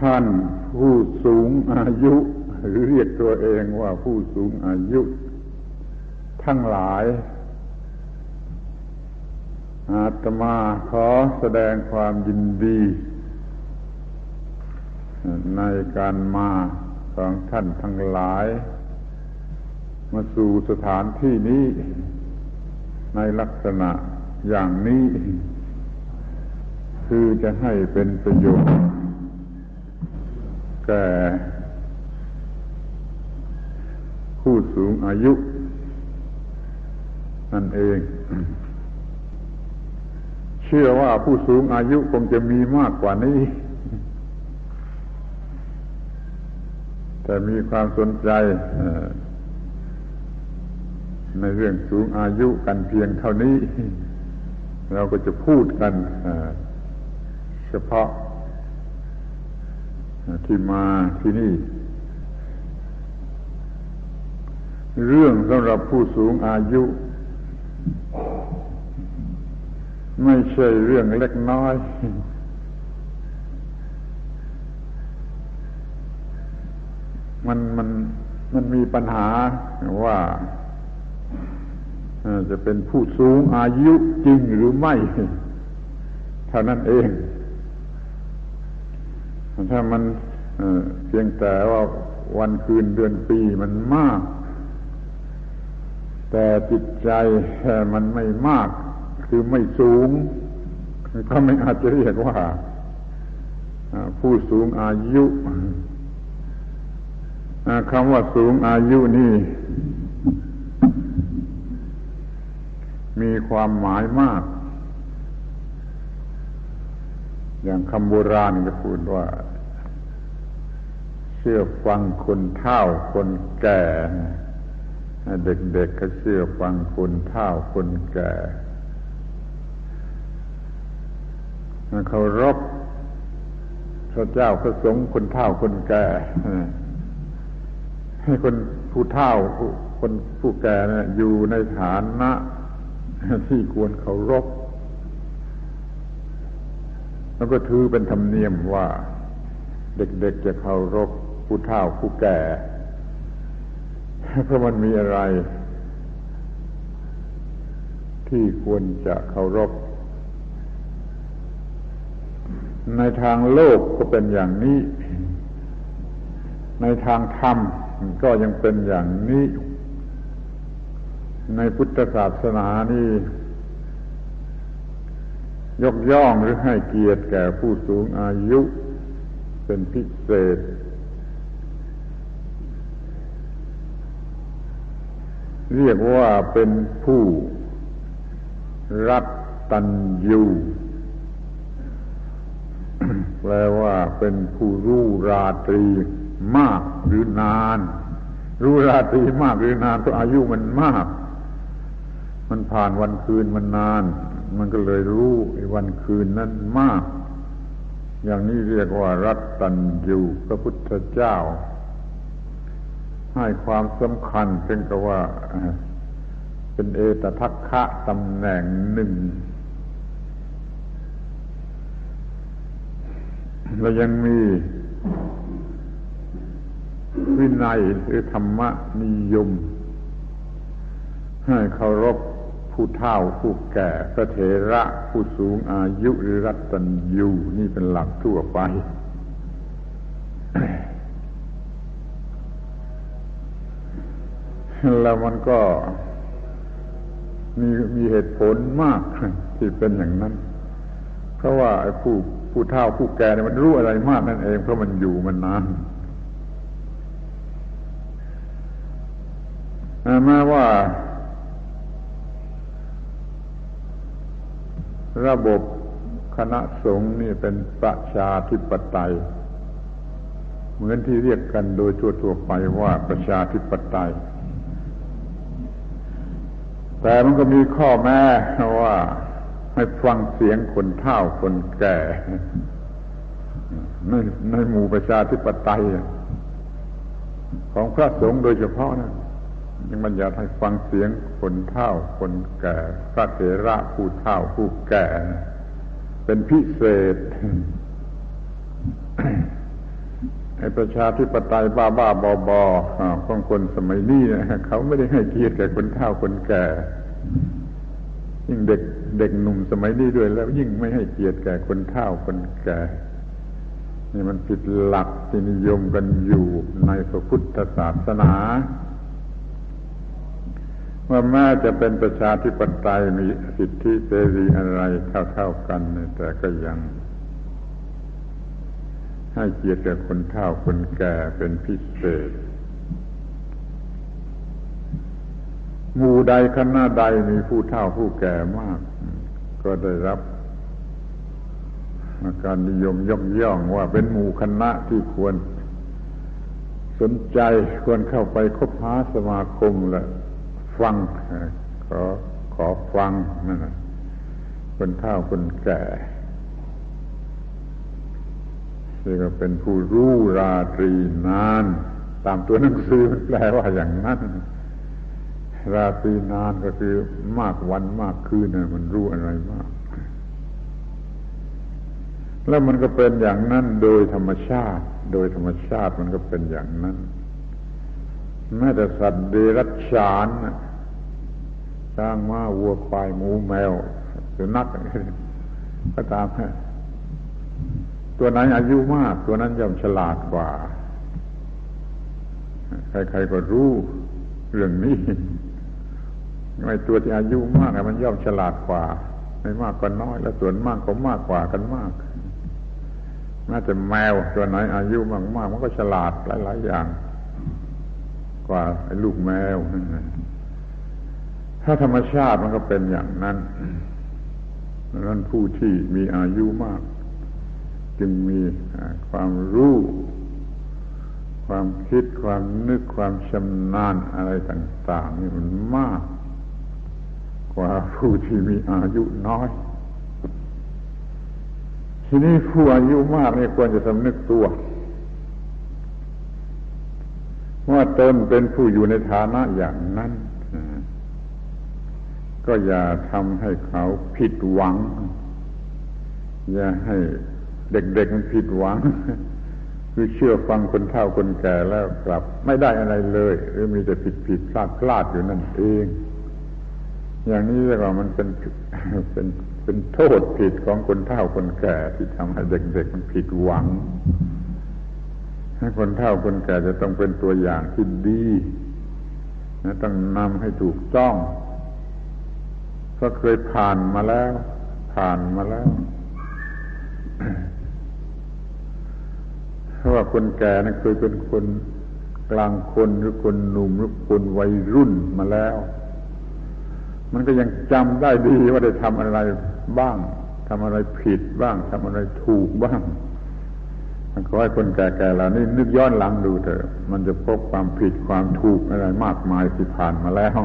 ท่านผู้สูงอายุ หรือเรียกตัวเองว่าผู้สูงอายุ ทั้งหลาย อาตมาขอแสดงความยินดี ในการมาของท่านทั้งหลาย มาสู่สถานที่นี้ ในลักษณะอย่างนี้ คือจะให้เป็นประโยชน์ แก่ผู้สูงอายุ นั่นเอง เชื่อว่าผู้สูงอายุคงจะมีมากกว่านี้ แต่มีความสนใจในเรื่องสูงอายุกันเพียงเท่านี้ เราก็จะพูดกันเฉพาะ ที่มาที่นี่ เรื่องสำหรับผู้สูงอายุ ไม่ใช่เรื่องเล็กน้อยมันมันมันมีปัญหาว่าจะเป็นผู้สูงอายุจริงหรือไม่ เท่านั้นเอง ถ้ามันเพียงแต่ว่าวันคืนเดือนปีมันมาก แต่จิตใจมันไม่มาก คือไม่สูง ก็ไม่อาจจะเรียกว่าผู้สูงอายุคำว่าสูงอายุนี่ มีความหมายมาก อย่างคำโบราณจะพูดว่า เชื่อฟังคนเฒ่าคนแก่เด็กๆก็เชื่อฟังคนเฒ่าคนแก่เคารพพระเจ้าพระสงฆ์คนเฒ่าคนแก่ให้คนผู้เฒ่าคนผู้แก่นะอยู่ในฐานะที่ควรเคารพ แล้วก็ถือเป็นธรรมเนียมว่า เด็กๆจะเคารพผู้เฒ่าผู้แก่ เพราะมันมีอะไร ที่ควรจะเคารพ ในทางโลกก็เป็นอย่างนี้ ในทางธรรมก็ยังเป็นอย่างนี้ ในพุทธศาสนานี่ ยกย่องหรือให้เกียรติแก่ผู้สูงอายุเป็นพิเศษ เรียกว่าเป็นผู้รัตตัญญูแปลว่าเป็นผู้รู้ราตรีมากหรือนาน รู้ราตรีมากหรือนานเพราะอายุมันมาก มันผ่านวันคืนมันนาน มันก็เลยรู้วันคืนนั้นมาก อย่างนี้เรียกว่ารัตตัญญูพระพุทธเจ้า ให้ความสำคัญเป็นกับว่าเป็นเอตทัคคะตำแหน่งหนึ่งแล้วยังมีวินัยหรือธรรมนิยม ให้เคารพ ผู้เฒ่าผู้แก่พระเถระผู้สูงอายุหรือรัตัญยูนี่เป็นหลักทั่วไป แล้วมันก็มีมีเหตุผลมากที่เป็นอย่างนั้น เพราะว่าผู้ผู้เฒ่าผู้แก่เนี่ยมันรู้อะไรมากนั่นเองเพราะมันอยู่มันนานแม้ว่า ระบบคณะสงฆ์นี่เป็นประชาธิปไตย เหมือนที่เรียกกันโดยทั่วๆไปว่าประชาธิปไตย แต่มันก็มีข้อแม้ว่าให้ฟังเสียงคนเฒ่าคนแก่ในในหมู่ประชาธิปไตย ของพระสงฆ์โดยเฉพาะนะ บัญญัติให้ฟังเสียงคนเฒ่าคนแก่พระเถระผู้เฒ่าผู้แก่ เป็นพิเศษไอ้ประชาธิปไตยบ้าบ้าบอบอของคนสมัยนี้นะเขาไม่ได้ให้เกียรติแก่คนเฒ่าคนแก่ ยิ่งเด็กเด็กหนุ่มสมัยนี้ด้วยแล้ว ยิ่งไม่ให้เกียรติแก่คนเฒ่าคนแก่ นี่มันผิดหลักที่นิยมกันอยู่ในพระพุทธศาสนา ว่าแม้จะเป็นประชาธิปไตยมีสิทธิเสรีอะไรเท่าๆกันแต่ก็ยังให้เกียรติแก่คนเฒ่าคนแก่เป็นพิเศษ หมู่ใดคณะใดมีผู้เฒ่าผู้แก่มาก ก็ได้รับการนิยมย่องย่องว่าเป็นหมู่คณะที่ควรสนใจควรเข้าไปคบหาสมาคมและ ฟังขอขอฟังนั่นคนเฒ่าคนแก่ที่ก็เป็นผู้รู้ราตรีนาน ตามตัวหนังสือมันแปลว่าอย่างนั้นราตรีนานก็คือมากวันมากคืนมันรู้อะไรมาก แล้วมันก็เป็นอย่างนั้นโดยธรรมชาติ โดยธรรมชาติมันก็เป็นอย่างนั้นแม้แต่สัตว์เดรัจฉาน ช้างม้าวัวควายหมูแมวสุนัขก็ตามตัวไหนอายุมาก ตัวนั้นย่อมฉลาดกว่า ใครๆก็รู้เรื่องนี้ไอ้ตัวที่อายุมากมันย่อมฉลาดกว่า ไม่มากก็น้อย แล้วส่วนมากก็มากกว่ากันมากแม้แต่แมวตัวไหนอายุมากมากมันก็ฉลาดหลาย ๆ อย่าง กว่าไอ้ลูกแมว ถ้าธรรมชาติมันก็เป็นอย่างนั้นนั้นผู้ที่มีอายุมาก จึงมีความรู้ ความคิดความนึกความชำนาญอะไรต่าง ๆ นี่มันมาก กว่าผู้ที่มีอายุน้อย ทีนี้ผู้อายุมากนี่ควรจะสำนึกตัว ว่าตนเป็นผู้อยู่ในฐานะอย่างนั้น ก็อย่าทำให้เขาผิดหวัง อย่าให้เด็กๆมันผิดหวัง คือเชื่อฟังคนเฒ่าคนแก่แล้วกลับ ไม่ได้อะไรเลย หรือมีแต่ผิดผิดพลาดพลาดอยู่นั่นเอง อย่างนี้เรียกว่ามันเป็นเป็นเป็นโทษผิดของคนเฒ่าคนแก่ที่ทำให้เด็กๆมันผิดหวังให้คนเฒ่าคนแก่จะต้องเป็นตัวอย่างที่ดีต้องนำให้ถูกต้อง เพราะเคยผ่านมาแล้ว ผ่านมาแล้วเพราะว่าคนแก่นั้นเคยเป็นคนกลางคนหรือคนหนุ่มหรือคนวัยรุ่นมาแล้ว มันก็ยังจำได้ดีว่าได้ทำอะไรบ้างทำอะไรผิดบ้างทำอะไรถูกบ้างขอให้คนแก่ๆเหล่านี้นึกย้อนหลังดูเถอะ มันจะพบความผิดความถูกอะไรมากมายที่ผ่านมาแล้ว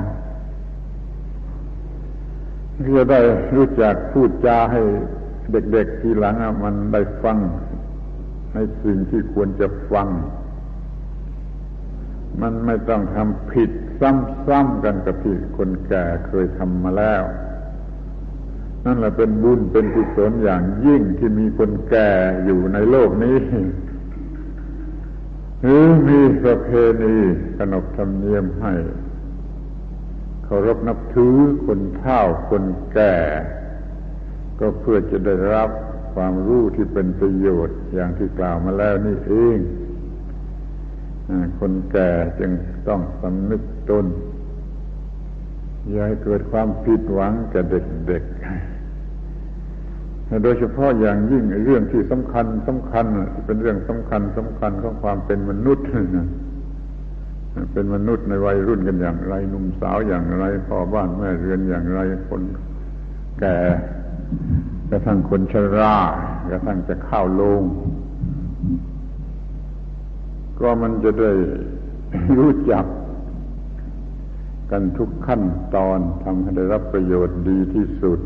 เพื่อได้รู้จักพูดจาให้เด็กๆทีหลังมันได้ฟังในสิ่งที่ควรจะฟัง มันไม่ต้องทำผิดซ้ำๆกันกับที่คนแก่เคยทำมาแล้ว นั่นแหละเป็นบุญเป็นกุศลอย่างยิ่งที่มีคนแก่อยู่ในโลกนี้หรือมีประเพณีขนบธรรมเนียมให้ เคารพนับถือคนเฒ่าคนแก่ ก็เพื่อจะได้รับความรู้ที่เป็นประโยชน์อย่างที่กล่าวมาแล้วนี่เองคนแก่จึงต้องสำนึกตนอย่าให้เกิดความผิดหวังแก่เด็กๆ โดยเฉพาะอย่างยิ่งเรื่องที่สำคัญสำคัญเป็นเรื่องสำคัญสำคัญของความเป็นมนุษย์นะ เป็นมนุษย์ในวัยรุ่นกันอย่างไรหนุ่มสาวอย่างไร พ่อบ้านแม่เรือนอย่างไรคนแก่กระทั่งคนชรากระทั่งจะเข้าลง ก็มันจะได้รู้จัก กันทุกขั้นตอนทำให้ได้รับประโยชน์ดีที่สุด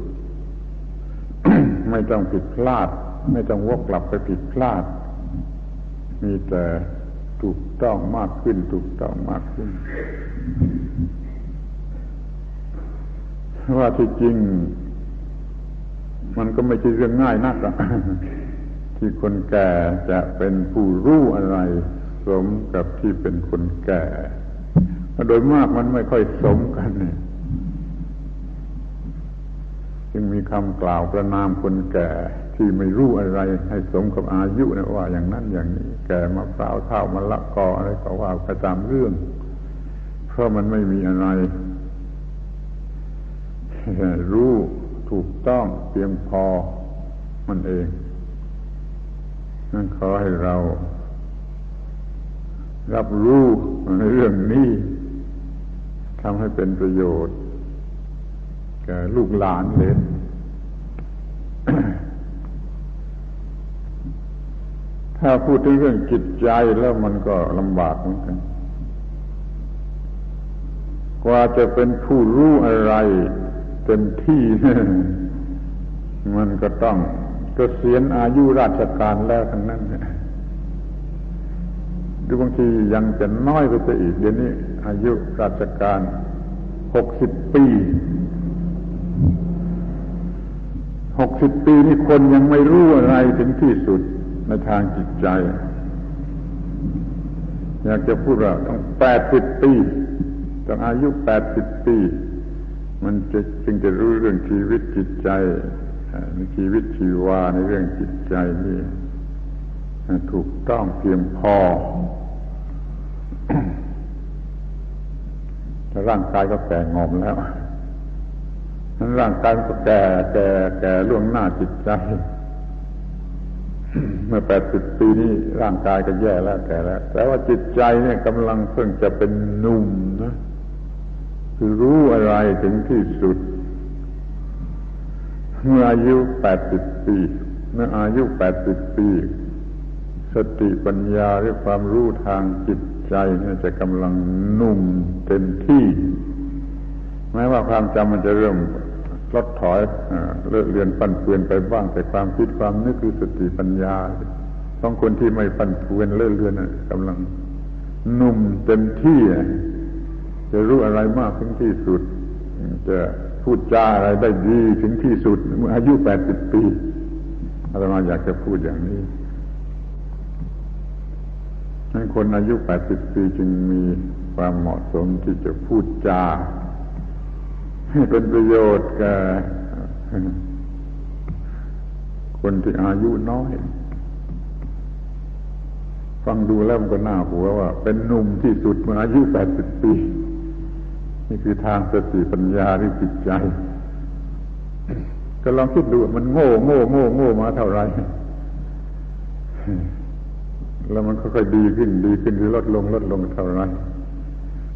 ไม่ต้องผิดพลาด ไม่ต้องวกกลับไปผิดพลาด มีแต่ ถูกต้องมากขึ้น ถูกต้องมากขึ้น ว่าที่จริง มันก็ไม่ใช่เรื่องง่ายนักอะที่คนแก่จะเป็นผู้รู้อะไร สมกับที่เป็นคนแก่โดยมากมันไม่ค่อยสมกันเนี่ยจึงมีคำกล่าวประนามคนแก่ ที่ไม่รู้อะไร ให้สมกับอายุนะว่าอย่างนั้นอย่างนี้ แก่มาเปล่าเท่ามาละกออะไรก็ว่าไปตามเรื่อง เพราะมันไม่มีอะไร รู้ถูกต้องเพียงพอมันเองนั่นขอให้เรา รับรู้ในเรื่องนี้ทำให้เป็นประโยชน์แก่ลูกหลานเลย ถ้าพูดถึงเรื่องจิตใจแล้วมันก็ลำบากเหมือนกัน กว่าจะเป็นผู้รู้อะไรเต็มที่ มันก็ต้องกเษียณอายุราชการแล้วทั้งนั้นหรือบางทียังจะน้อยไปอีกเดี๋ยวนี้ อายุราชการหกสิบปีหกสิบปีนี่คนยังไม่รู้อะไรถึงที่สุด ในทางจิตใจ อยากจะพูดว่าต้องแปดสิบปีต้องอายุแปดสิบปี มันจะจึงจะรู้เรื่องชีวิตจิตใจในชีวิตชีวาในเรื่องจิตใจนี่ถูกต้องเพียงพอแต่ร่างกายก็แก่งอมแล้วนั้นร่างกายก็แก่แก่แก่ล่วงหน้าจิตใจ เมื่อแปดสิบปีนี้ร่างกายก็แย่แล้วแก่แล้ว แต่ว่าจิตใจเนี่ยกำลังเพิ่งจะเป็นหนุ่มนะคือรู้อะไรถึงที่สุด เมื่ออายุแปดสิบปี เมื่ออายุแปดสิบปี สติปัญญาหรือความรู้ทางจิตใจเนี่ยจะกำลังนุ่มเต็มที่แม้ว่าความจำมันจะเริ่ม ลดถอยเลิกเรียนฟันเฟือนไปบ้างแต่ความคิดความนึกคือสติปัญญาต้องคนที่ไม่ฟันเฟือนเลิกเรียนกำลังนุ่มเต็มที่ จะรู้อะไรมากถึงที่สุด จะพูดจาอะไรได้ดีถึงที่สุดเมื่ออายุแปดสิบปีอาตมาอยากจะพูดอย่างนี้นั้นคนอายุแปดสิบปีจึงมีความเหมาะสมที่จะพูดจา ให้เป็นประโยชน์แก่คนที่อายุน้อย ฟังดูแล้วมันก็น่าหัวว่า เป็นหนุ่มที่สุดเมื่ออายุแปดสิบปี นี่คือทางสติปัญญาหรือจิตใจ ก็ลองคิดดูมันโง่โง่โง่โง่มาเท่าไรแล้วมันค่อยๆดีขึ้น ดีขึ้นหรือลดลง ลดลงเท่าไร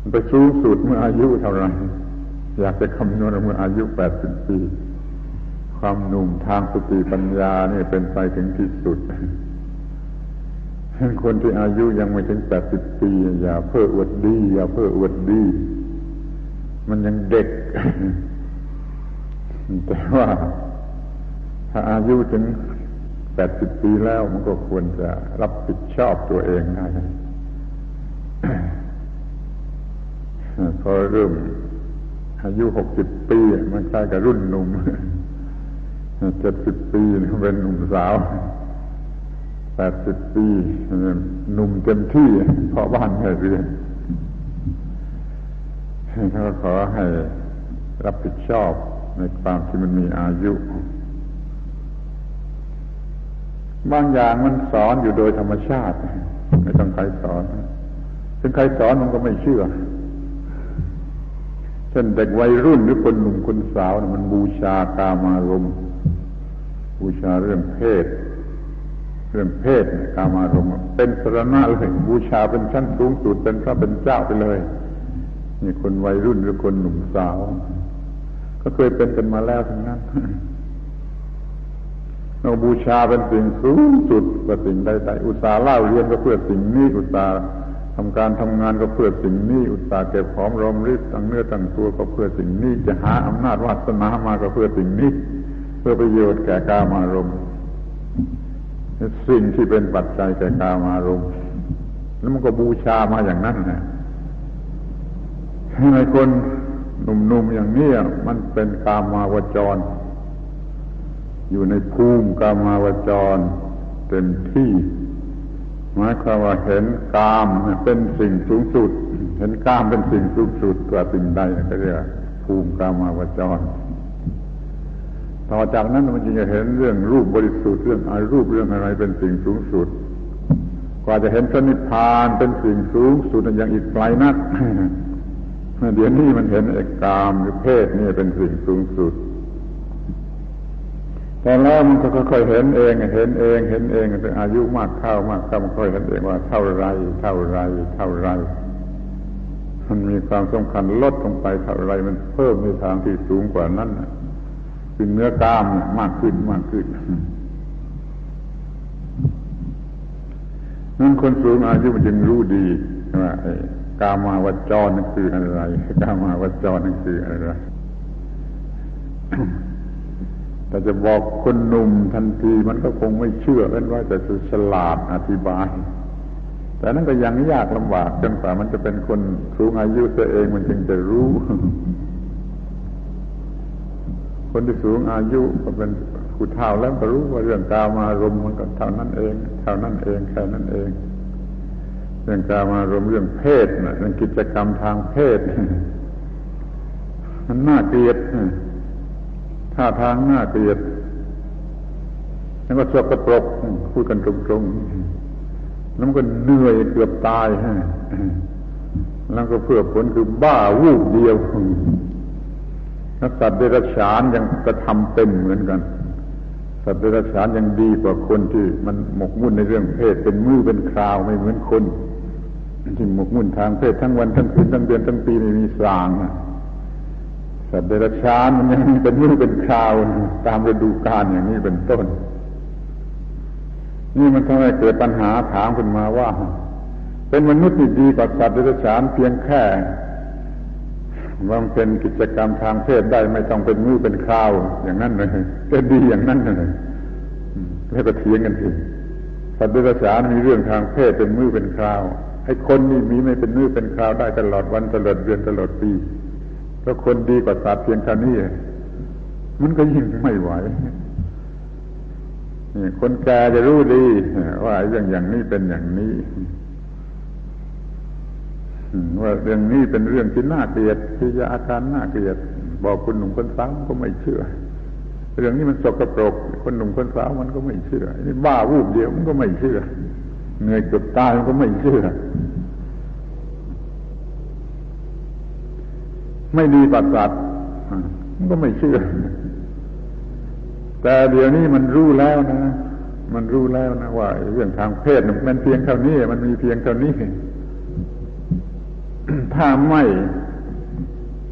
มันไปสูงสุดเมื่ออายุเท่าไร อยากจะคำนวณเมื่ออายุแปดสิบปีความหนุ่มทางสติปัญญานี่เป็นไปถึงที่สุดคนที่อายุยังไม่ถึงแปดสิบปี อย่าเพ้ออวดดี อย่าเพ้ออวดดี มันยังเด็ก แต่ว่า ถ้าอายุถึงแปดสิบปีแล้วมันก็ควรจะรับผิดชอบตัวเองได้พอเริ่ม อายุหกสิบปีมันใกล้กับรุ่นหนุ่มเจ็ดสิบปีเป็นหนุ่มสาวแปดสิบปีหนุ่มเต็มที่เพราะบ้านแม่เรียนเขาขอให้รับผิดชอบในความที่มันมีอายุ บางอย่างมันสอนอยู่โดยธรรมชาติ ไม่ต้องใครสอน ถึงใครสอนมันก็ไม่เชื่อ เช่นเด็กวัยรุ่นหรือคนหนุ่มคนสาวมันบูชากามารมบูชาเรื่องเพศ เรื่องเพศกามารมเป็นสรณะเลยบูชาเป็นชั้นสูงสุดเป็นพระเป็นเจ้าไปเลยนี่คนวัยรุ่นหรือคนหนุ่มสาว ก็เคยเป็นกันมาแล้วทั้งนั้นเราบูชาเป็นสิ่งสูงสุดกว่าสิ่งใดๆอุตสาห์เล่าเรียนก็เพื่อสิ่งนี้อุตสาห์ำการทำงานก็เพื่อสิ่งนี้ อุตสาห์เก็บหอมรอมริบตั้งเนื้อตั้งตัวก็เพื่อสิ่งนี้ จะหาอำนาจวาสนามาก็เพื่อสิ่งนี้ เพื่อประโยชน์แก่กามารมณ์สิ่งที่เป็นปัจจัยแก่กามารมณ์แล้วมันก็บูชามาอย่างนั้นนะในคนหนุ่มๆอย่างนี้มันเป็นกามาวจร อยู่ในภูมิกามาวจรเต็มที่ หมายความว่าเห็นกามเป็นสิ่งสูงสุด เห็นกามเป็นสิ่งสูงสุดกว่าสิ่งใดก็เรียกภูมิกามาวจร ต่อจากนั้นมันจึงจะเห็นเรื่องรูปบริสุทธิ์เรื่องอารูปเรื่องอะไรเป็นสิ่งสูงสุด กว่าจะเห็นพระนิพพานเป็นสิ่งสูงสุดอย่างอีกไกลนักเดี๋ยวนี้มันเห็นเอกกามหรือเพศนี่เป็นสิ่งสูงสุด แต่แล้วมันก็ค่อยๆเห็นเองเห็นเองเห็นเองจนอายุมากเข้ามากเข้ามันค่อยเห็นเองว่าเท่าไรเท่าไรเท่าไร มันมีความสำคัญลดลงไปเท่าไรมันเพิ่มในทางที่สูงกว่านั้นคือเนื้อกล้ามมากขึ้นมากขึ้นนั้นคนสูงอายุมันจึงรู้ดีว่ากามาวจรนั่นคืออะไรกามาวจรนั่นคืออะไร แต่จะบอกคนหนุ่มทันทีมันก็คงไม่เชื่อกันว่าจะฉลาดอธิบาย แต่นั่นก็ยังยากลำบากจนกว่ามันจะเป็นคนสูงอายุตัวเองมันจึงจะรู้ คนที่สูงอายุก็เป็นผู้เฒ่าแล้วก็รู้ว่าเรื่องกามารมมันก็เท่านั้นเองเท่านั้นเองแค่นั้นเอง เรื่องกามารมเรื่องเพศนะเรื่องกิจกรรมทางเพศมันน่าเกลียด ท่าทางน่าเกลียดแล้วก็สกปรกพูดกันตรงๆแล้วมันก็เหนื่อยเกือบตายแล้วก็เพื่อผลคือบ้าวูบเดียวถ้าสัตว์เดรัจฉานยังกระทำเป็นเหมือนกัน สัตว์เดรัจฉานยังดีกว่าคนที่มันหมกมุ่นในเรื่องเพศเป็นมือเป็นคราวไม่เหมือนคนที่หมกมุ่นทางเพศทั้งวันทั้งคืนทั้งเดือนทั้งปีไม่มีสางอะ สัตว์เดรัจฉานมันยังเป็นมือเป็นคราวตามฤดูกาลอย่างนี้เป็นต้น นี่มันทำให้เกิดปัญหาถามขึ้นมาว่า เป็นมนุษย์ที่ดีกว่าสัตว์เดรัจฉานเพียงแค่ว่าเป็นกิจกรรมทางเพศได้ไม่ต้องเป็นมือเป็นคราวอย่างนั้นเลยก็ดีอย่างนั้นเลยแล้วก็เถียงกันทีสัตว์เดรัจฉานมีเรื่องทางเพศเป็นมือเป็นคราวให้คนนี่มีไม่เป็นมือเป็นคราวได้ตลอดวันตลอดเดือนตลอดปี เพราคนดีกว่าสัตว์เพียงแค่นี้มันก็ยิ่งไม่ไหวนี่คนแก่จะรู้ดีว่าเรื่องอย่างนี้เป็นอย่างนี้ว่าเรื่องนี้เป็นเรื่องที่น่าเกลียดที่จะอาการน่าเกลียด บอกคนหนุ่มคนสาวก็ไม่เชื่อ เรื่องนี้มันสกปรก คนหนุ่มคนสาวมันก็ไม่เชื่อนี่บ้าวูบเดียวมันก็ไม่เชื่อเหนื่อยเกือบตายมันก็ไม่เชื่อ ไม่ดีปัสสัตมันก็ไม่เชื่อ แต่เดี๋ยวนี้มันรู้แล้วนะ มันรู้แล้วนะว่าเรื่องทางเพศมันเพียงเท่านี้ มันมีเพียงเท่านี้ ถ้าไม่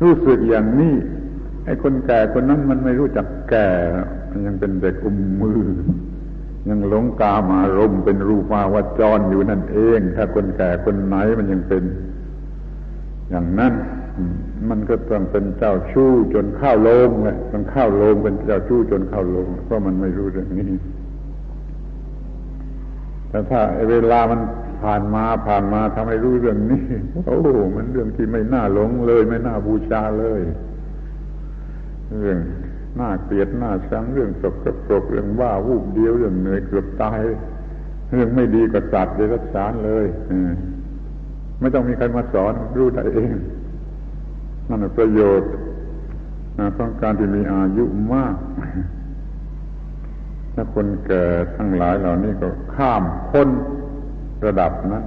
รู้สึกอย่างนี้ไอ้คนแก่คนนั้นมันไม่รู้จักแก่มันยังเป็นเด็กอุ้มมือ ยังหลงกามารมเป็นรูปาวจรอยู่นั่นเอง ถ้าคนแก่คนไหนมันยังเป็น อย่างนั้น มันก็ต้องเป็นเจ้าชู้จนข้าวโลงเลยมันข้าวโลงเป็นเจ้าชู้จนข้าวโลงเพราะมันไม่รู้เรื่องนี้ แต่ถ้าเวลามันผ่านมาผ่านมาทำให้รู้เรื่องนี้โอ้มันเรื่องที่ไม่น่าหลงเลย ไม่น่าบูชาเลย เรื่องน่าเกลียดน่าชังเรื่องสกปรกเรื่องว่าวูบเดียวเรื่องเหนื่อยเกือบตายเรื่องไม่ดีกับสัตว์เดรัจฉานเลยไม่ต้องมีใครมาสอนรู้ได้เอง นั่นประโยชน์ของการที่มีอายุมาก ถ้าคนแก่ทั้งหลายเหล่านี้ก็ข้ามพ้นระดับนั้น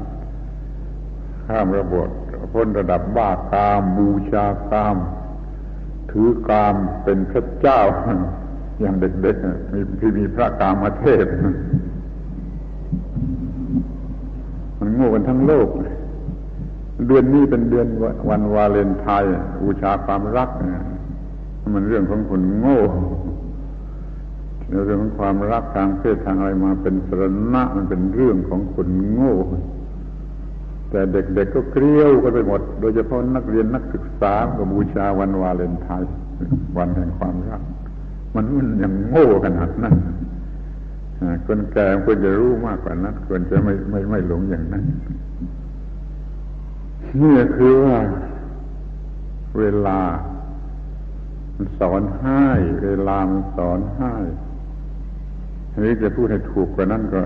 ข้ามระบบพ้นระดับบ้ากาม บูชากาม ถือกามเป็นพระเจ้า อย่างเด็กๆมีที่มีพระกามเทพมันโง่กันทั้งโลกเเดือนนี้เป็นเดือนวันวาเลนไทน์บูชาความรัก มันเรื่องของคนโง่เรื่องของความรักทางเพศทางอะไรมาเป็นสรณะมันเป็นเรื่องของคนโง่ แต่เด็กๆกก็เกลียวกันไปหมด โดยเฉพาะนักเรียนนักศึกษาก็บูชาวันวาเลนไทน์วันแห่งความรัก มันมันยังโง่ขนาดนั้นคนแก่ควรจะรู้มากกว่านั้นควรจะไม่ไม่ไม่หลงอย่างนั้น นี่คือว่า เวลา มันสอนให้เวลามันสอนให้หรือจะพูดให้ถูกกว่านั้นก็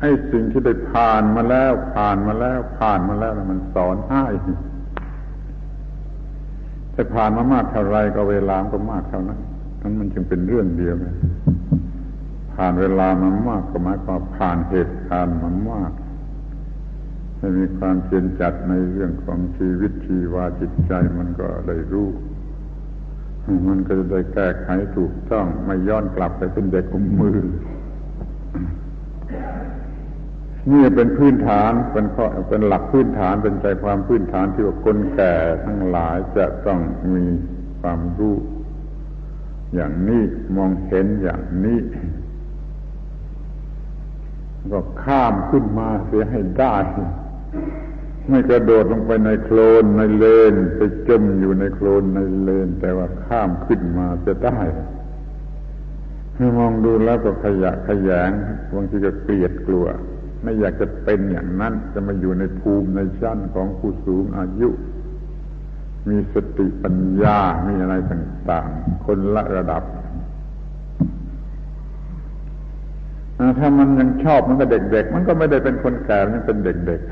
ไอ้สิ่งที่ได้ผ่านมาแล้ว ผ่านมาแล้ว ผ่านมาแล้วมันสอนให้แต่ผ่านมามากเท่าไรก็เวลาก็มากเท่านั้นนั้นมันจึงเป็นเรื่องเดียวกันผ่านเวลามามากก็หมายความผ่านเหตุการณ์มามาก ให้มีความเพียรจัดในเรื่องของชีวิตชีวาจิตใจมันก็ได้รู้ มันก็จะได้แก้ไขถูกต้องไม่ย้อนกลับไปเป็นเด็กอุ้มมือนี่เป็นพื้นฐานเป็นข้อเป็นหลักพื้นฐานเป็นใจความพื้นฐานที่ว่าคนแก่ทั้งหลายจะต้องมีความรู้อย่างนี้มองเห็นอย่างนี้ ก็ข้ามขึ้นมาเสียให้ได้ ไม่กระโดดลงไปในโคลนในเลน ไปจมอยู่ในโคลนในเลน แต่ว่าข้ามขึ้นมาจะได้มองดูแล้วก็ขยะขยงบางทีก็เกลียดกลัว ไม่อยากจะเป็นอย่างนั้น จะมาอยู่ในภูมิในชั้นของผู้สูงอายุ มีสติปัญญา มีอะไรต่าง ๆ คนละระดับ ถ้ามันยังชอบมันก็เด็กๆ มันก็ไม่ได้เป็นคนแก่มันเป็นเด็กๆ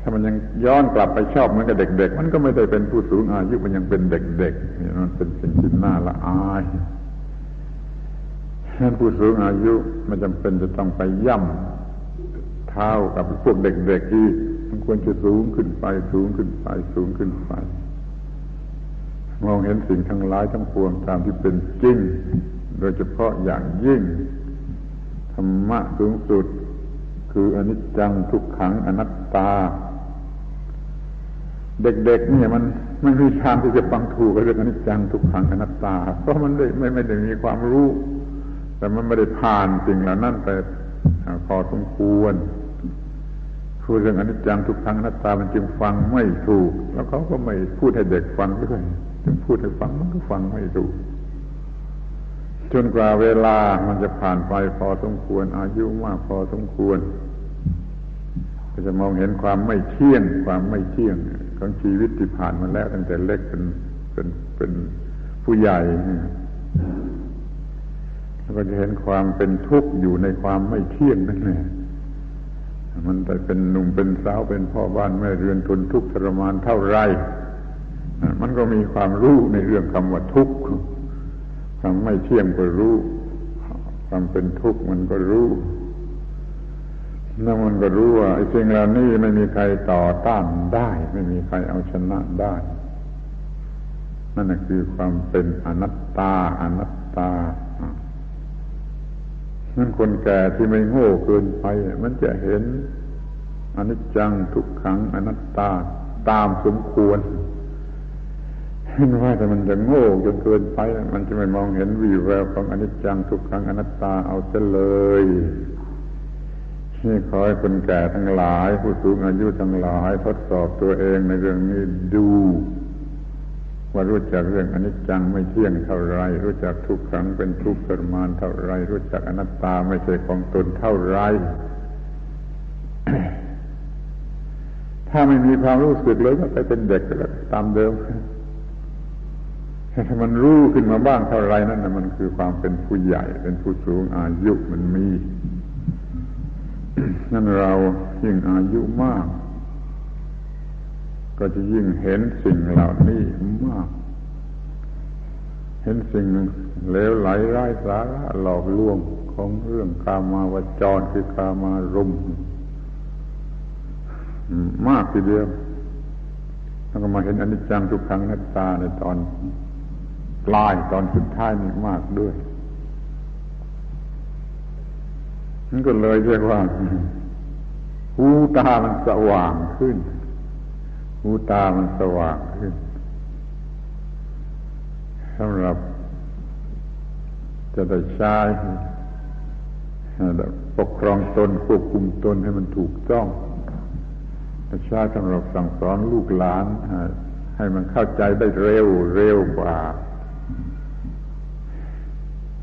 ถ้ามันยังย้อนกลับไปชอบมันก็เด็ก ๆ มันก็ไม่ได้เป็นผู้สูงอายุมันยังเป็นเด็กๆมันเป็นสิ่งที่น่าละอายฉะนั้นผู้สูงอายุไม่จำเป็นจะต้องไปย่ำเท้ากับพวกเด็กๆที่มันควรจะสูงขึ้นไปสูงขึ้นไปสูงขึ้นไป มองเห็นสิ่งทั้งหลายทั้งปวงตามที่เป็นจริง ดยเฉพาะอย่างยิ่ง ธรรมะสูงสุด คืออนิจจังทุกขังอนัตตา เด็กๆเนี่ยมันไม่มีทางที่จะฟังถูกเรื่องอนิจจังทุกขังอนัตตา เพราะมันไม่ไม่ได้มีความรู้ แต่มันไม่ได้ผ่านสิ่งเหล่านั้นไปพอสมควรพูดเรื่องอนิจจังทุกครั้งนัตตามันจึงฟังไม่ถูก แล้วเขาก็ไม่พูดให้เด็กฟังด้วยจึงพูดให้ฟังมันก็ฟังไม่ถูก จนกว่าเวลามันจะผ่านไปพอสมควร อายุมากพอสมควร ก็จะมองเห็นความไม่เที่ยง ความไม่เที่ยง ของชีวิตที่ผ่านมาแล้ว ตั้งแต่เล็กเป็นเป็นเป็นผู้ใหญ่แล้วก็จะเห็นความเป็นทุกข์อยู่ในความไม่เที่ยงนั่นแหละมันแต่เป็นหนุ่มเป็นสาวเป็นพ่อบ้านแม่เรือนทนทุกข์ทรมานเท่าไร มันก็มีความรู้ในเรื่องคำว่าทุกข์ ความไม่เที่ยงก็รู้ ความเป็นทุกข์มันก็รู้นั่นมันก็รู้ว่าไอ้สิ่งเหล่านี้ไม่มีใครต่อต้านได้ ไม่มีใครเอาชนะได้ นั่นคือความเป็นอนัตตา อนัตตานั่นคนแก่ที่ไม่โง่เกินไป มันจะเห็นอนิจจังทุกขังอนัตตาตามสมควร เห็นว่าแต่มันจะโง่จนเกินไป มันจะไม่มองเห็นวีแววของอนิจจังทุกขังอนัตตาเอาเสเลยนี่ขอให้คนแก่ทั้งหลาย ผู้สูงอายุทั้งหลาย ทดสอบตัวเองในเรื่องนี้ดู ว่ารู้จักเรื่องอนิจจังไม่เที่ยงเท่าไร รู้จักทุกขังเป็นทุกข์ทรมานเท่าไร รู้จักอนัตตาไม่ใช่ของตนเท่าไรถ้าไม่มีความรู้สึกเลยก็ไปเป็นเด็กก็ตามเดิม มันรู้ขึ้นมาบ้างเท่าไรนั่นนะมันคือความเป็นผู้ใหญ่ เป็นผู้สูงอายุมันมี นั่นเรายิ่งอายุมาก ก็จะยิ่งเห็นสิ่งเหล่านี้มาก เห็นสิ่งเลวไหลไร้สาระหลอกลวงของเรื่องกามาวจรคือกามารมมากทีเดียวแล้วก็มาเห็นอนิจจังทุกครั้งนัตตาในตอน ปลายตอนสุดท้ายนี่มากด้วยนั่นก็เลยเรียกว่า หูตามันสว่างขึ้น หูตามันสว่างขึ้นสำหรับ จะได้ใช้ปกครองตนควบคุมตนให้มันถูกต้องใช้สำหรับสั่งสอนลูกหลานให้มันเข้าใจได้เร็วเร็วกว่า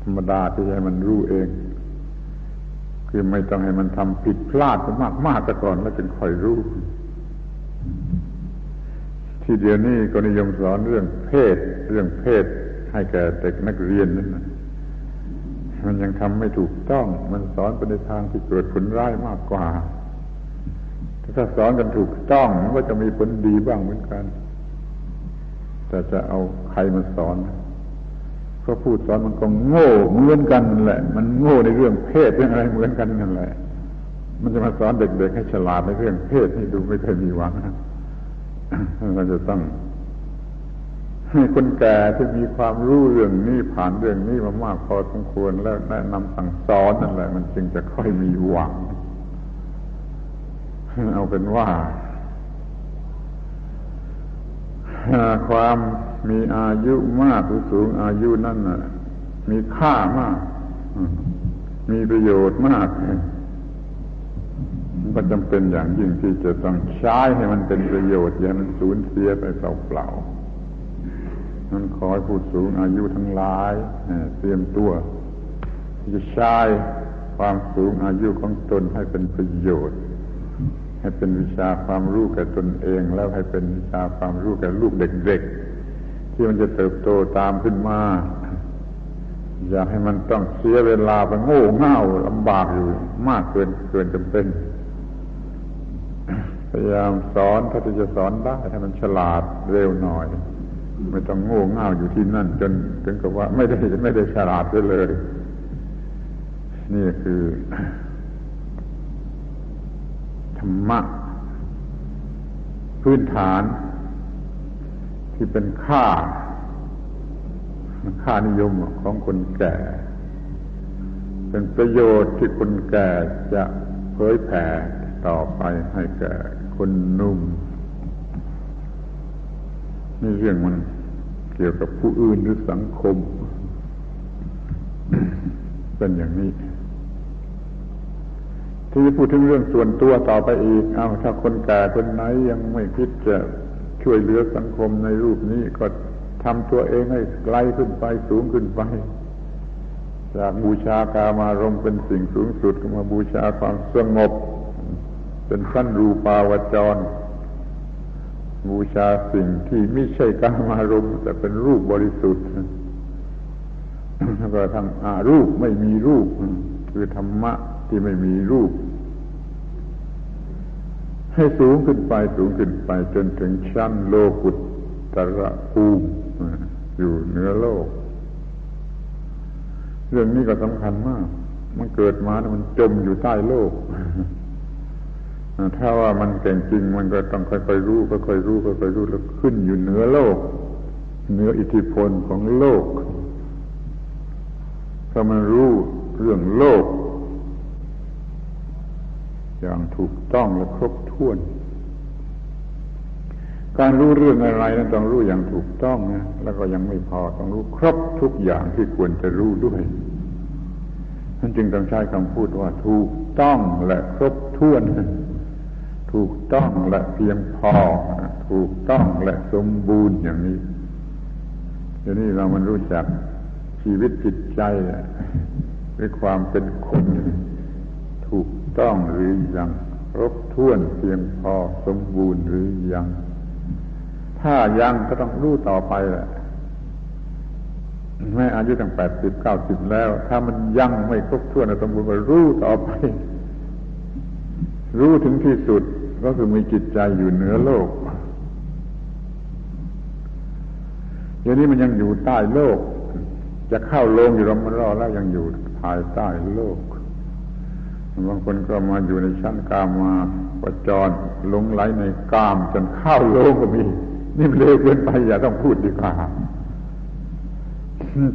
ธรรมดาที่ให้มันรู้เอง คือไม่ต้องให้มันทำผิดพลาดมากมากก่อนแล้วจึงค่อยรู้ ที่เดียวนี้ก็นิยมสอนเรื่องเพศ เรื่องเพศ ให้แก่เด็กนักเรียนนั่นนะมันยังทำไม่ถูกต้อง มันสอนไปในทางที่เกิดผลร้ายมากกว่า ถ้าสอนกันถูกต้องมันก็จะมีผลดีบ้างเหมือนกัน แต่จะเอาใครมาสอน ก็พูดสอนมันก็โง่เหมือนกันนั่นแหละ มันโง่ในเรื่องเพศเรื่องอะไรเหมือนกันนั่นแหละ มันจะมาสอนเด็กๆให้ฉลาดในเรื่องเพศให้ดูไม่เคยมีหวังมันจะต้องให้คนแก่ที่มีความรู้เรื่องนี้ผ่านเรื่องนี้มามากพอสมควรแล้วแนะนำสั่งสอนนั่นแหละ มันจึงจะค่อยมีหวัง เอาเป็นว่า ความมีอายุมากหรือสูงอายุนั่นน่ะมีค่ามาก มีประโยชน์มากมันก็จำเป็นอย่างยิ่งที่จะต้องใช้ให้มันเป็นประโยชน์อย่ามันสูญเสียไปเปล่าๆมันขอให้ผู้สูงอายุทั้งหลายเตรียมตัวที่จะใช้ความสูงอายุของตนให้เป็นประโยชน์ ให้เป็นวิชาความรู้แก่ตนเอง แล้วให้เป็นวิชาความรู้แก่ลูกเด็กๆ ที่มันจะเติบโตตามขึ้นมา อย่าให้มันต้องเสียเวลาไปโง่เง่าลำบากอยู่ มากเกินเกินจำเป็นพยายามสอนถ้าจะสอนได้ให้มันฉลาดเร็วหน่อย ไม่ต้องโง่เง่าอยู่ที่นั่น จนถึงกับว่าไม่ได้ไม่ได้ฉลาดเลย นี่คือ รรมะ พื้นฐาน ที่เป็นค่า ค่านิยมของคนแก่ เป็นประโยชน์ที่คนแก่จะเผยแผ่ต่อไปให้แก่คนนุ่ม นี่เรื่องมันเกี่ยวกับผู้อื่นหรือสังคม เป็นอย่างนี้ ที่พูดถึงเรื่องส่วนตัวต่อไปอีก เอาถ้าคนแก่คนไหนยังไม่คิดจะช่วยเหลือสังคมในรูปนี้ก็ทำตัวเองให้ไกลขึ้นไปสูงขึ้นไป จากบูชากามารมเป็นสิ่งสูงสุดก็มาบูชาความสงบ เป็นสั้นรูปาวจร บูชาสิ่งที่ไม่ใช่กามารมแต่เป็นรูปบริสุทธิ์แล้วก็ทำอารูปไม่มีรูป คือธรรมะ ที่ไม่มีรูป ให้สูงขึ้นไปสูงขึ้นไปจนถึงชั้นโลกุตตระภูมิอยู่เหนือโลก เรื่องนี้ก็สำคัญมาก มันเกิดมามันจมอยู่ใต้โลก ถ้าว่ามันเก่งจริง มันก็ต้องค่อยๆรู้ค่อยๆรู้ค่อยๆรู้แล้วขึ้นอยู่เหนือโลก เหนืออิทธิพลของโลกถ้ามันรู้เรื่องโลก อย่างถูกต้องและครบถ้วน การรู้เรื่องอะไรนั้นต้องรู้อย่างถูกต้องนะแล้วก็ยังไม่พอต้องรู้ครบทุกอย่างที่ควรจะรู้ด้วยนั่นจึงต้องใช้คำพูดว่า ถูกต้องและครบถ้วน ถูกต้องและเพียงพอ ถูกต้องและสมบูรณ์อย่างนี้เดี๋ยวนี้เรามันรู้จักชีวิตจิตใจด้วยความเป็นคนถูก ต้องหรือยังครบถ้วนเพียงพอสมบูรณ์หรือยัง ถ้ายังก็ต้องรู้ต่อไปแหละแม่อายุตั้งแปดสิบเก้าสิบแล้ว ถ้ามันยังไม่ครบถ้วนสมบูรณ์ก็รู้ต่อไป รู้ถึงที่สุดก็คือมีจิตใจอยู่เหนือโลกอย่างนี้มันยังอยู่ใต้โลก จะเข้าลงอยู่รมรอแล้วยังอยู่ภายใต้โลก บางคนก็มาอยู่ในชั้นกามาประจรหลงไหลในกามจนเข้าโลกก็มี นี่มันเลวเกินไปอย่าต้องพูดดีกว่า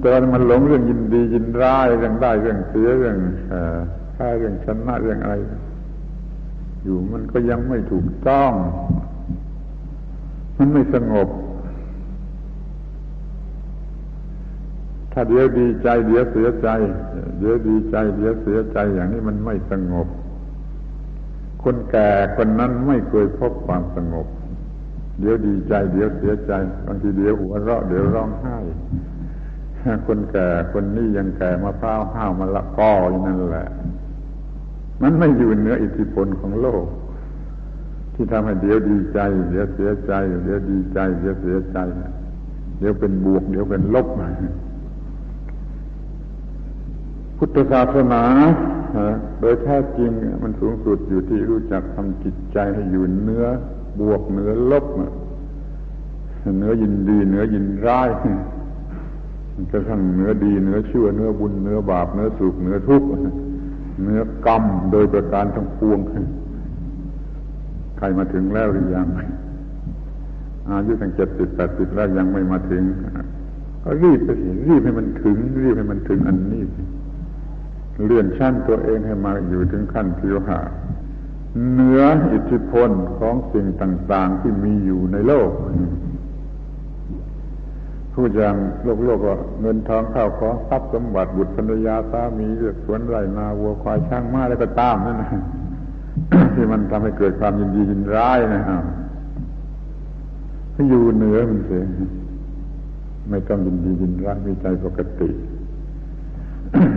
ตอนมันหลงเรื่องยินดียินร้ายเรื่องได้เรื่องเสียเรื่องแพ้เรื่องชนะเรื่องอะไร อยู่มันก็ยังไม่ถูกต้อง มันไม่สงบ ถ้าเดี๋ยวดีใจเดี๋ยวเสียใจ เดี๋ยวดีใจเดี๋ยวเสียใจอย่างนี้มันไม่สงบ คนแก่คนนั้นไม่เคยพบความสงบ เดี๋ยวดีใจ เดี๋ยวเสียใจบางทีเดี๋ยวหัวเราะเดี๋ยวร้องไห้คนแก่คนนี้ยังแก่มะพร้าวห้าวมะละกออย่างนั้นแหละ มันไม่อยู่เหนืออิทธิพลของโลก ที่ทำให้เดี๋ยวดีใจ เดี๋ยวเสียใจ เดี๋ยวดีใจ เดี๋ยวเสียใจ เดี๋ยวเป็นบวก เดี๋ยวเป็นลบ พุทธศาสนาโดยแท้จริงมันสูงสุดอยู่ที่รู้จักทำจิตใจให้อยู่เนื้อบวกเนื้อลบเนื้อยินดีเนื้อยินร้ายกระทั่งเนื้อดีเนื้อชั่วเนื้อบุญเนื้อบาปเนื้อสุขเนื้อทุกข์เนื้อกรรมโดยประการทั้งปวงใครมาถึงแล้วหรือยังอายุตั้งเจ็ดสิบแปดสิบแล้วยังไม่มาถึงก็รีบไปสิรีบให้มันถึง รีบให้มันถึงอันนี้ เลื่อนชั้นตัวเองให้มาอยู่ถึงขั้นที่ว่าเหนืออิทธิพลของสิ่งต่าง ๆ ที่มีอยู่ในโลกพูดอย่างโลกโลกก็เงินทองข้าวของทรัพย์สมบัติบุตรภรรยาสามีเลือกสวนไรนาวัวควายช้างม้าแล้วก็ตามนั่นนะที่มันทำให้เกิดความยินดียินร้ายนะฮะอยู่เหนือมันเสียไม่ต้องยินดียินร้ายมีใจปกติ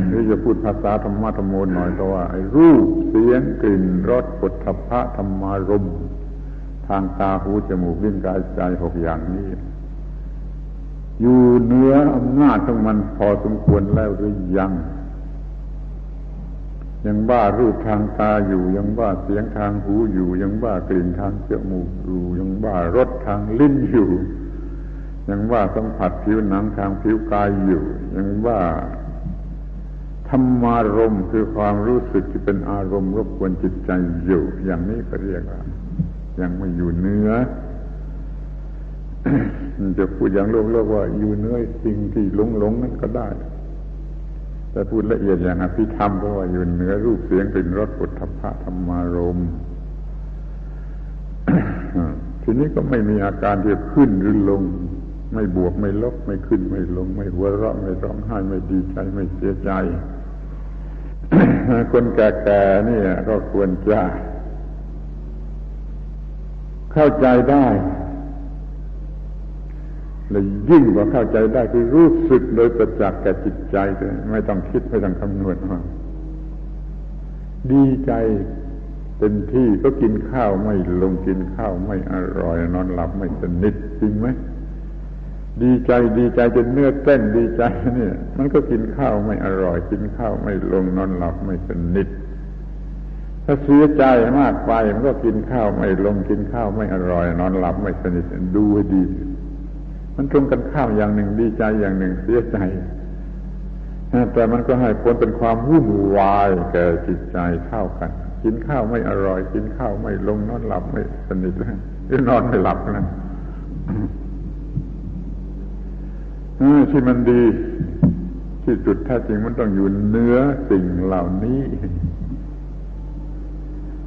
หรือจะพูดภาษาธรรมะธรรมโมหน่อยก็ว่ารูปเสียงกลิ่นรสปุถะพะธรรมารมทางตาหูจมูกลิ้นกายใจหกอย่างนี้ อยู่เหนืออำนาจของมันพอสมควรแล้วหรือยัง ยังบ้ารูปทางตาอยู่ ยังบ้าเสียงทางหูอยู่ ยังบ้ากลิ่นทางจมูกอยู่ยังบ้ารสทางลิ้นอยู่ ยังว่าสัมผัสผิวหนังทางผิวกายอยู่ ยังว่า ธรรมารมคือความรู้สึกที่เป็นอารมณ์รบกวนจิตใจอยู่ อย่างนี้ก็เรียกว่ายังไม่อยู่เนื้อจะพูดอย่างโลกโลกว่าอยู่เนื้อสิ่งที่หลงหลงนั่นก็ได้ แต่พูดละเอียดอย่างอภิธรรมก็ว่าอยู่เนื้อรูปเสียงกลิ่นรสปุถะพะธรรมารมทีนี้ก็ไม่มีอาการที่ขึ้นหรือลง ไม่บวกไม่ลบไม่ขึ้นไม่ลง ไม่หัวเราะไม่ร้องไห้ไม่ดีใจไม่เสียใจ คนแก่ๆนี่ก็ควรจะ เข้าใจได้เลยยิ่งกว่าเข้าใจได้คือรู้สึกโดยประจักษ์แก่จิตใจเลยไม่ต้องคิดไม่ต้องคำนวณว่าดีใจเต็มที่ก็กินข้าวไม่ลงกินข้าวไม่อร่อย นอนหลับไม่สนิทจริงไหม ดีใจดีใจจนเนื้อเต้นดีใจเนี่ย มันก็กินข้าวไม่อร่อย กินข้าวไม่ลงนอนหลับไม่สนิทถ้าเสียใจมากไปมันก็กินข้าวไม่ลงกินข้าวไม่อร่อย นอนหลับไม่สนิทดูให้ดี มันตรงกันข้ามอย่างหนึ่งดีใจอย่างหนึ่งเสียใจแต่มันก็ให้ผลเป็นความวุ่นวายแก่จิตใจเท่ากัน กินข้าวไม่อร่อย กินข้าวไม่ลงนอนหลับไม่สนิทเลยหรือนอนไม่หลับนะ ที่มันดี ที่จุดแท้จริงมันต้องอยู่เนื้อสิ่งเหล่านี้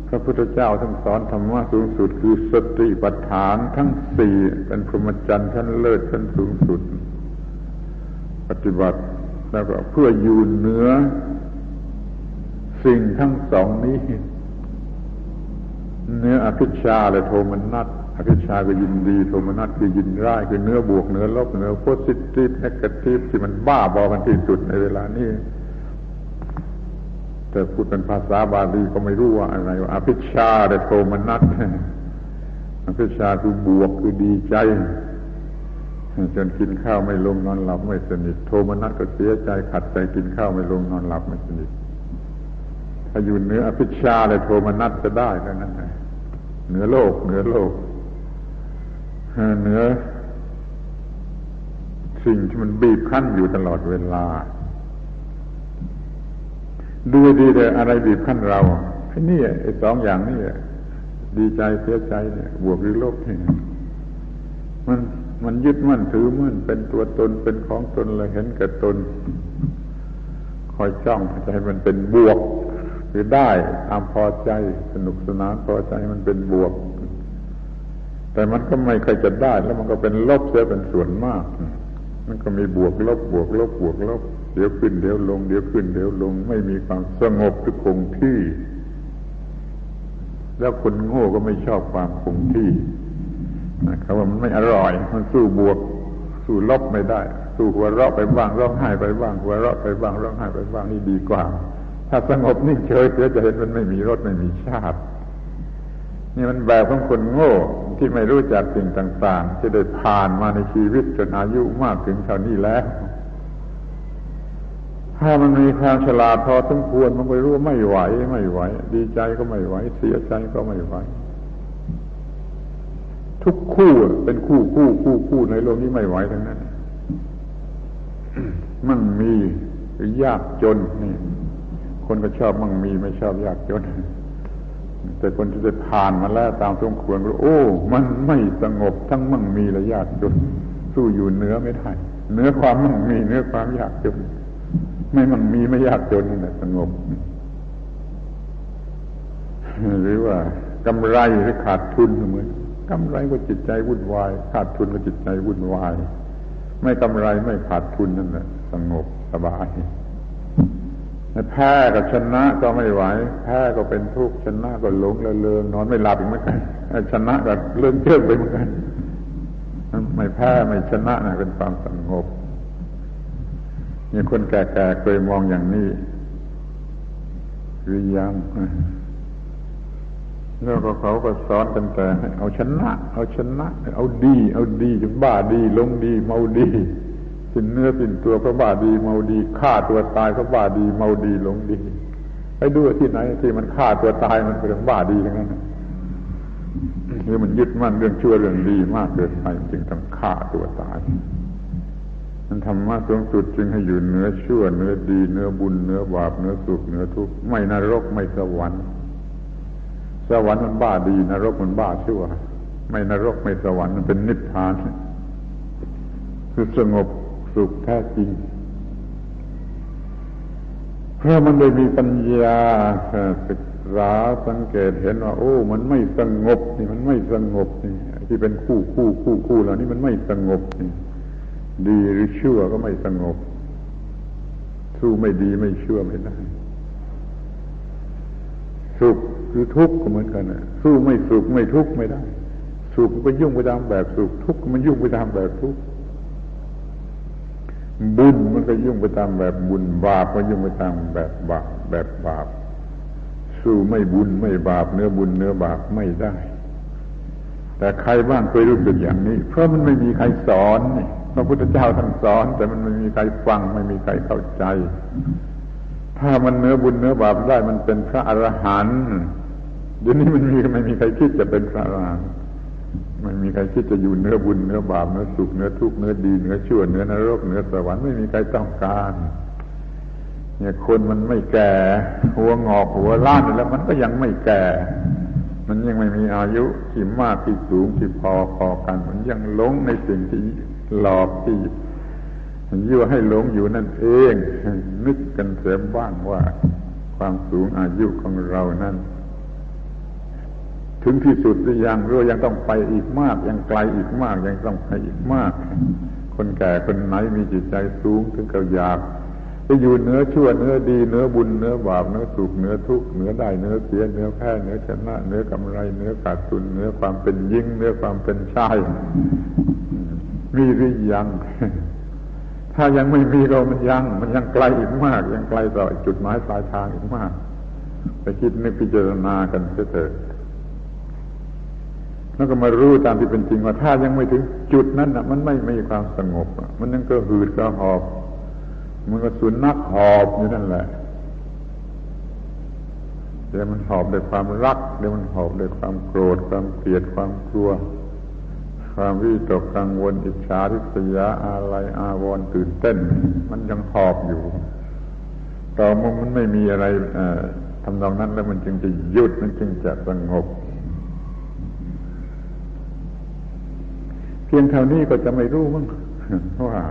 พระพุทธเจ้าท่านสอนธรรมะสูงสุดคือสติปัฏฐานทั้งสี่เป็นพรหมจรรย์ชั้นเลิศชั้นสูงสุด ปฏิบัติแล้วก็เพื่ออยู่เหนือสิ่งทั้งสองนี้ เนื้ออภิชาและโทมนัส อภิชฌาก็ยินดีโทมนัสคือยินร้ายคือเหนือบวกเหนือลบเหนือ positive negative ที่มันบ้าบอกันที่สุดในเวลานี้แต่พูดเป็นภาษาบาลีก็ไม่รู้ว่าอะไรว่าอภิชฌาแต่โทมนัสอภิชฌาคือบวกคือดีใจจนกินข้าวไม่ลงนอนหลับไม่สนิทโทมนัสก็เสียใจขัดใจกินข้าวไม่ลงนอนหลับไม่สนิทถ้าอยู่เหนืออภิชฌาและโทมนัสจะได้แล้วนั่นไงเหนือโลกเหนือโลก เหนือสิ่งที่มันบีบคั้นอยู่ตลอดเวลา ดูดีแต่อะไรบีบขั้นเราไอ้นี่ไอ้สองอย่างนี่ดีใจเสียใจเนี่ยบวกหรือลบเนี่ยมันมันยึดมั่นถือมั่นเป็นตัวตนเป็นของตนเลยเห็นแก่ตน คอยจ้องจะให้มันเป็นบวกคือได้ตามพอใจสนุกสนานพอใจมันเป็นบวก แต่มันก็ไม่เคยจะได้แล้วมันก็เป็นลบเสียเป็นส่วนมาก มันก็มีบวกลบบวกลบบวกลบ เดี๋ยวขึ้นเดี๋ยวลง เดี๋ยวขึ้นเดี๋ยวลง ไม่มีความสงบหรือคงที่ แล้วคนโง่ก็ไม่ชอบความคงที่นะครับว่ามันไม่อร่อย มันสู้บวก สู้ลบไม่ได้ สู้หัวเราะไปบ้างร้องไห้ไปบ้างหัวเราะไปบ้างร้องไห้ไปบ้างนี่ดีกว่า ถ้าสงบนิ่งเฉยเสียจะเห็นมันไม่มีรสไม่มีชาติ นี่มันแบบของคนโง่ที่ไม่รู้จักสิ่งต่าง ๆ ที่ได้ผ่านมาในชีวิตจนอายุมากถึงเท่านี้แล้ว ถ้ามันมีความฉลาดพอสมควรมันไปรู้ว่าไม่ไหวไม่ไหว ดีใจก็ไม่ไหว เสียใจก็ไม่ไหว ทุกคู่เป็นคู่คู่คู่คู่ในโลกนี้ไม่ไหวทั้งนั้น มั่งมีหรือยากจนนี่ คนก็ชอบมั่งมีไม่ชอบยากจน แต่คนที่จะผ่านมาแล้วตามสมควรก็โอ้ มันไม่สงบทั้งมั่งมีและยากจนสู้อยู่เนื้อไม่ได้เนื้อความมั่งมีเนื้อความยากจน ไม่มั่งมีไม่ยากจนนั่นแหละสงบ หรือว่ากำไรหรือขาดทุนเหมือนกำไรก็จิตใจวุ่นวาย ขาดทุนก็จิตใจวุ่นวาย ไม่กำไรไม่ขาดทุนนั่นแหละสงบสบาย แพ้กับชนะก็ไม่ไหว แพ้ก็เป็นทุกข์ชนะก็หลงละเลงนอนไม่หลับอีกเหมือนกันชนะก็เลื่อนเชื่อไปเหมือนกันไม่แพ้ไม่ชนะนะเป็นความสงบมีคนแก่ๆเคยมองอย่างนี้หรือยังแล้วก็เขาก็สอนกันแต่ เอาชนะ เอาชนะ เอาดี เอาดีจนบ้าดี ลงดี เมาดี สิ้นเนื้อสิ้นตัวก็บ้าดีเมาดีฆ่าตัวตายก็บ้าดีเมาดีหลงดีไปดูที่ไหนที่มันฆ่าตัวตายมันเป็นบ้าดีทั้งนั้นหรือมันยึดมั่นเรื่องชั่วเรื่องดีมากเกินไปจึงต้องฆ่าตัวตาย มันธรรมะสูงสุดจึงให้อยู่เนื้อชั่วเนื้อดีเนื้อบุญเนื้อบาปเนื้อสุขเนื้อทุกข์ไม่นรกไม่สวรรค์สวรรค์มันบ้าดี นรกมันบ้าชั่ว ไม่นรกไม่สวรรค์มันเป็นนิพพานคือสงบ สุขแท้จริง เพราะมันได้มีปัญญาศึกษาสังเกตเห็นว่า โอ้ มันไม่สงบนี่มันไม่สงบนี่ที่เป็นคู่คู่คู่คู่เหล่านี้มันไม่สงบนี่ดีหรือชั่วก็ไม่สงบสู้ไม่ดีไม่ชั่วไม่ได้สุขคือทุกข์ก็เหมือนกันนะสู้ไม่สุขไม่ทุกข์ไม่ได้ สุขก็ยุ่งไปตามแบบสุขทุกข์มันยุ่งไปตามแบบทุกข์ บุญมันก็ยุ่งไปตามแบบบุญบาปก็ยุ่งไปตามแบบบาปแบบบาป สู้ไม่บุญไม่บาปเนื้อบุญเนื้อบาปไม่ได้ แต่ใครบ้างเคยรู้สึกอย่างนี้ เพราะมันไม่มีใครสอนพระพุทธเจ้าท่านสอน แต่มันไม่มีใครฟังไม่มีใครเข้าใจ ถ้ามันเนื้อบุญเนื้อบาปได้มันเป็นพระอรหันต์เดี๋ยวนี้มันมีไม่มีใครคิดจะเป็นพระอรหันต์ ไม่มีใครคิดจะอยู่เนื้อบุญเนื้อบาปเนื้อสุขเนื้อทุกข์เนื้อดีเนื้อชั่วเนื้อนรกเนื้อสวรรค์ไม่มีใครต้องการ เนี่ยคนมันไม่แก่ หัวงอกหัวล้านแล้ว มันก็ยังไม่แก่ มันยังไม่มีอายุที่มากที่สูงที่พอพอกัน มันยังหลงในสิ่งที่หลอกที่ยั่วให้หลงอยู่นั่นเอง นึกกันเสียบ้างว่า ความสูงอายุของเรานั้น ถึงที่สุดหรือยังรู้ยังต้องไปอีกมาก ยังไกลอีกมาก ยังต้องไปอีกมาก คนแก่คนไหนมีจิตใจสูงถึงกับอยากจะอยู่เนื้อชั่วเนื้อดีเนื้อบุญเนื้อบาปเนื้อสุขเนื้อทุกข์เนื้อได้เนื้อเสียเนื้อแพ้เนื้อชนะเนื้อกำไรเนื้อขาดทุนเนื้อความเป็นยิ่งเนื้อความเป็นชายมีหรือยัง ถ้ายังไม่มีเรามันยัง มันยังไกลอีกมาก ยังไกลต่อจุดหมายปลายทางอีกมากไปคิดนึกพิจารณากันเถิด แล้วก็มารู้ตามที่เป็นจริงว่าถ้ายังไม่ถึงจุดนั้นอะมันไม่มีความสงบ มันยังก็หืดก็หอบ มันก็สุนัขหอบอยู่นั่นแหละเดี๋ยวมันหอบด้วยความรักเดี๋ยวมันหอบด้วยความโกรธ ความเกลียดความกลัว ความวิตกกังวลอิจฉาริษยาอะไรอาวรณ์ตื่นเต้น มันยังหอบอยู่ต่อเมื่อมันไม่มีอะไรทำนองนั้นแล้วมันจึงจะหยุดมันจึงจะสงบ พียงเท่านี้ก็จะไม่รู้มั้งว่า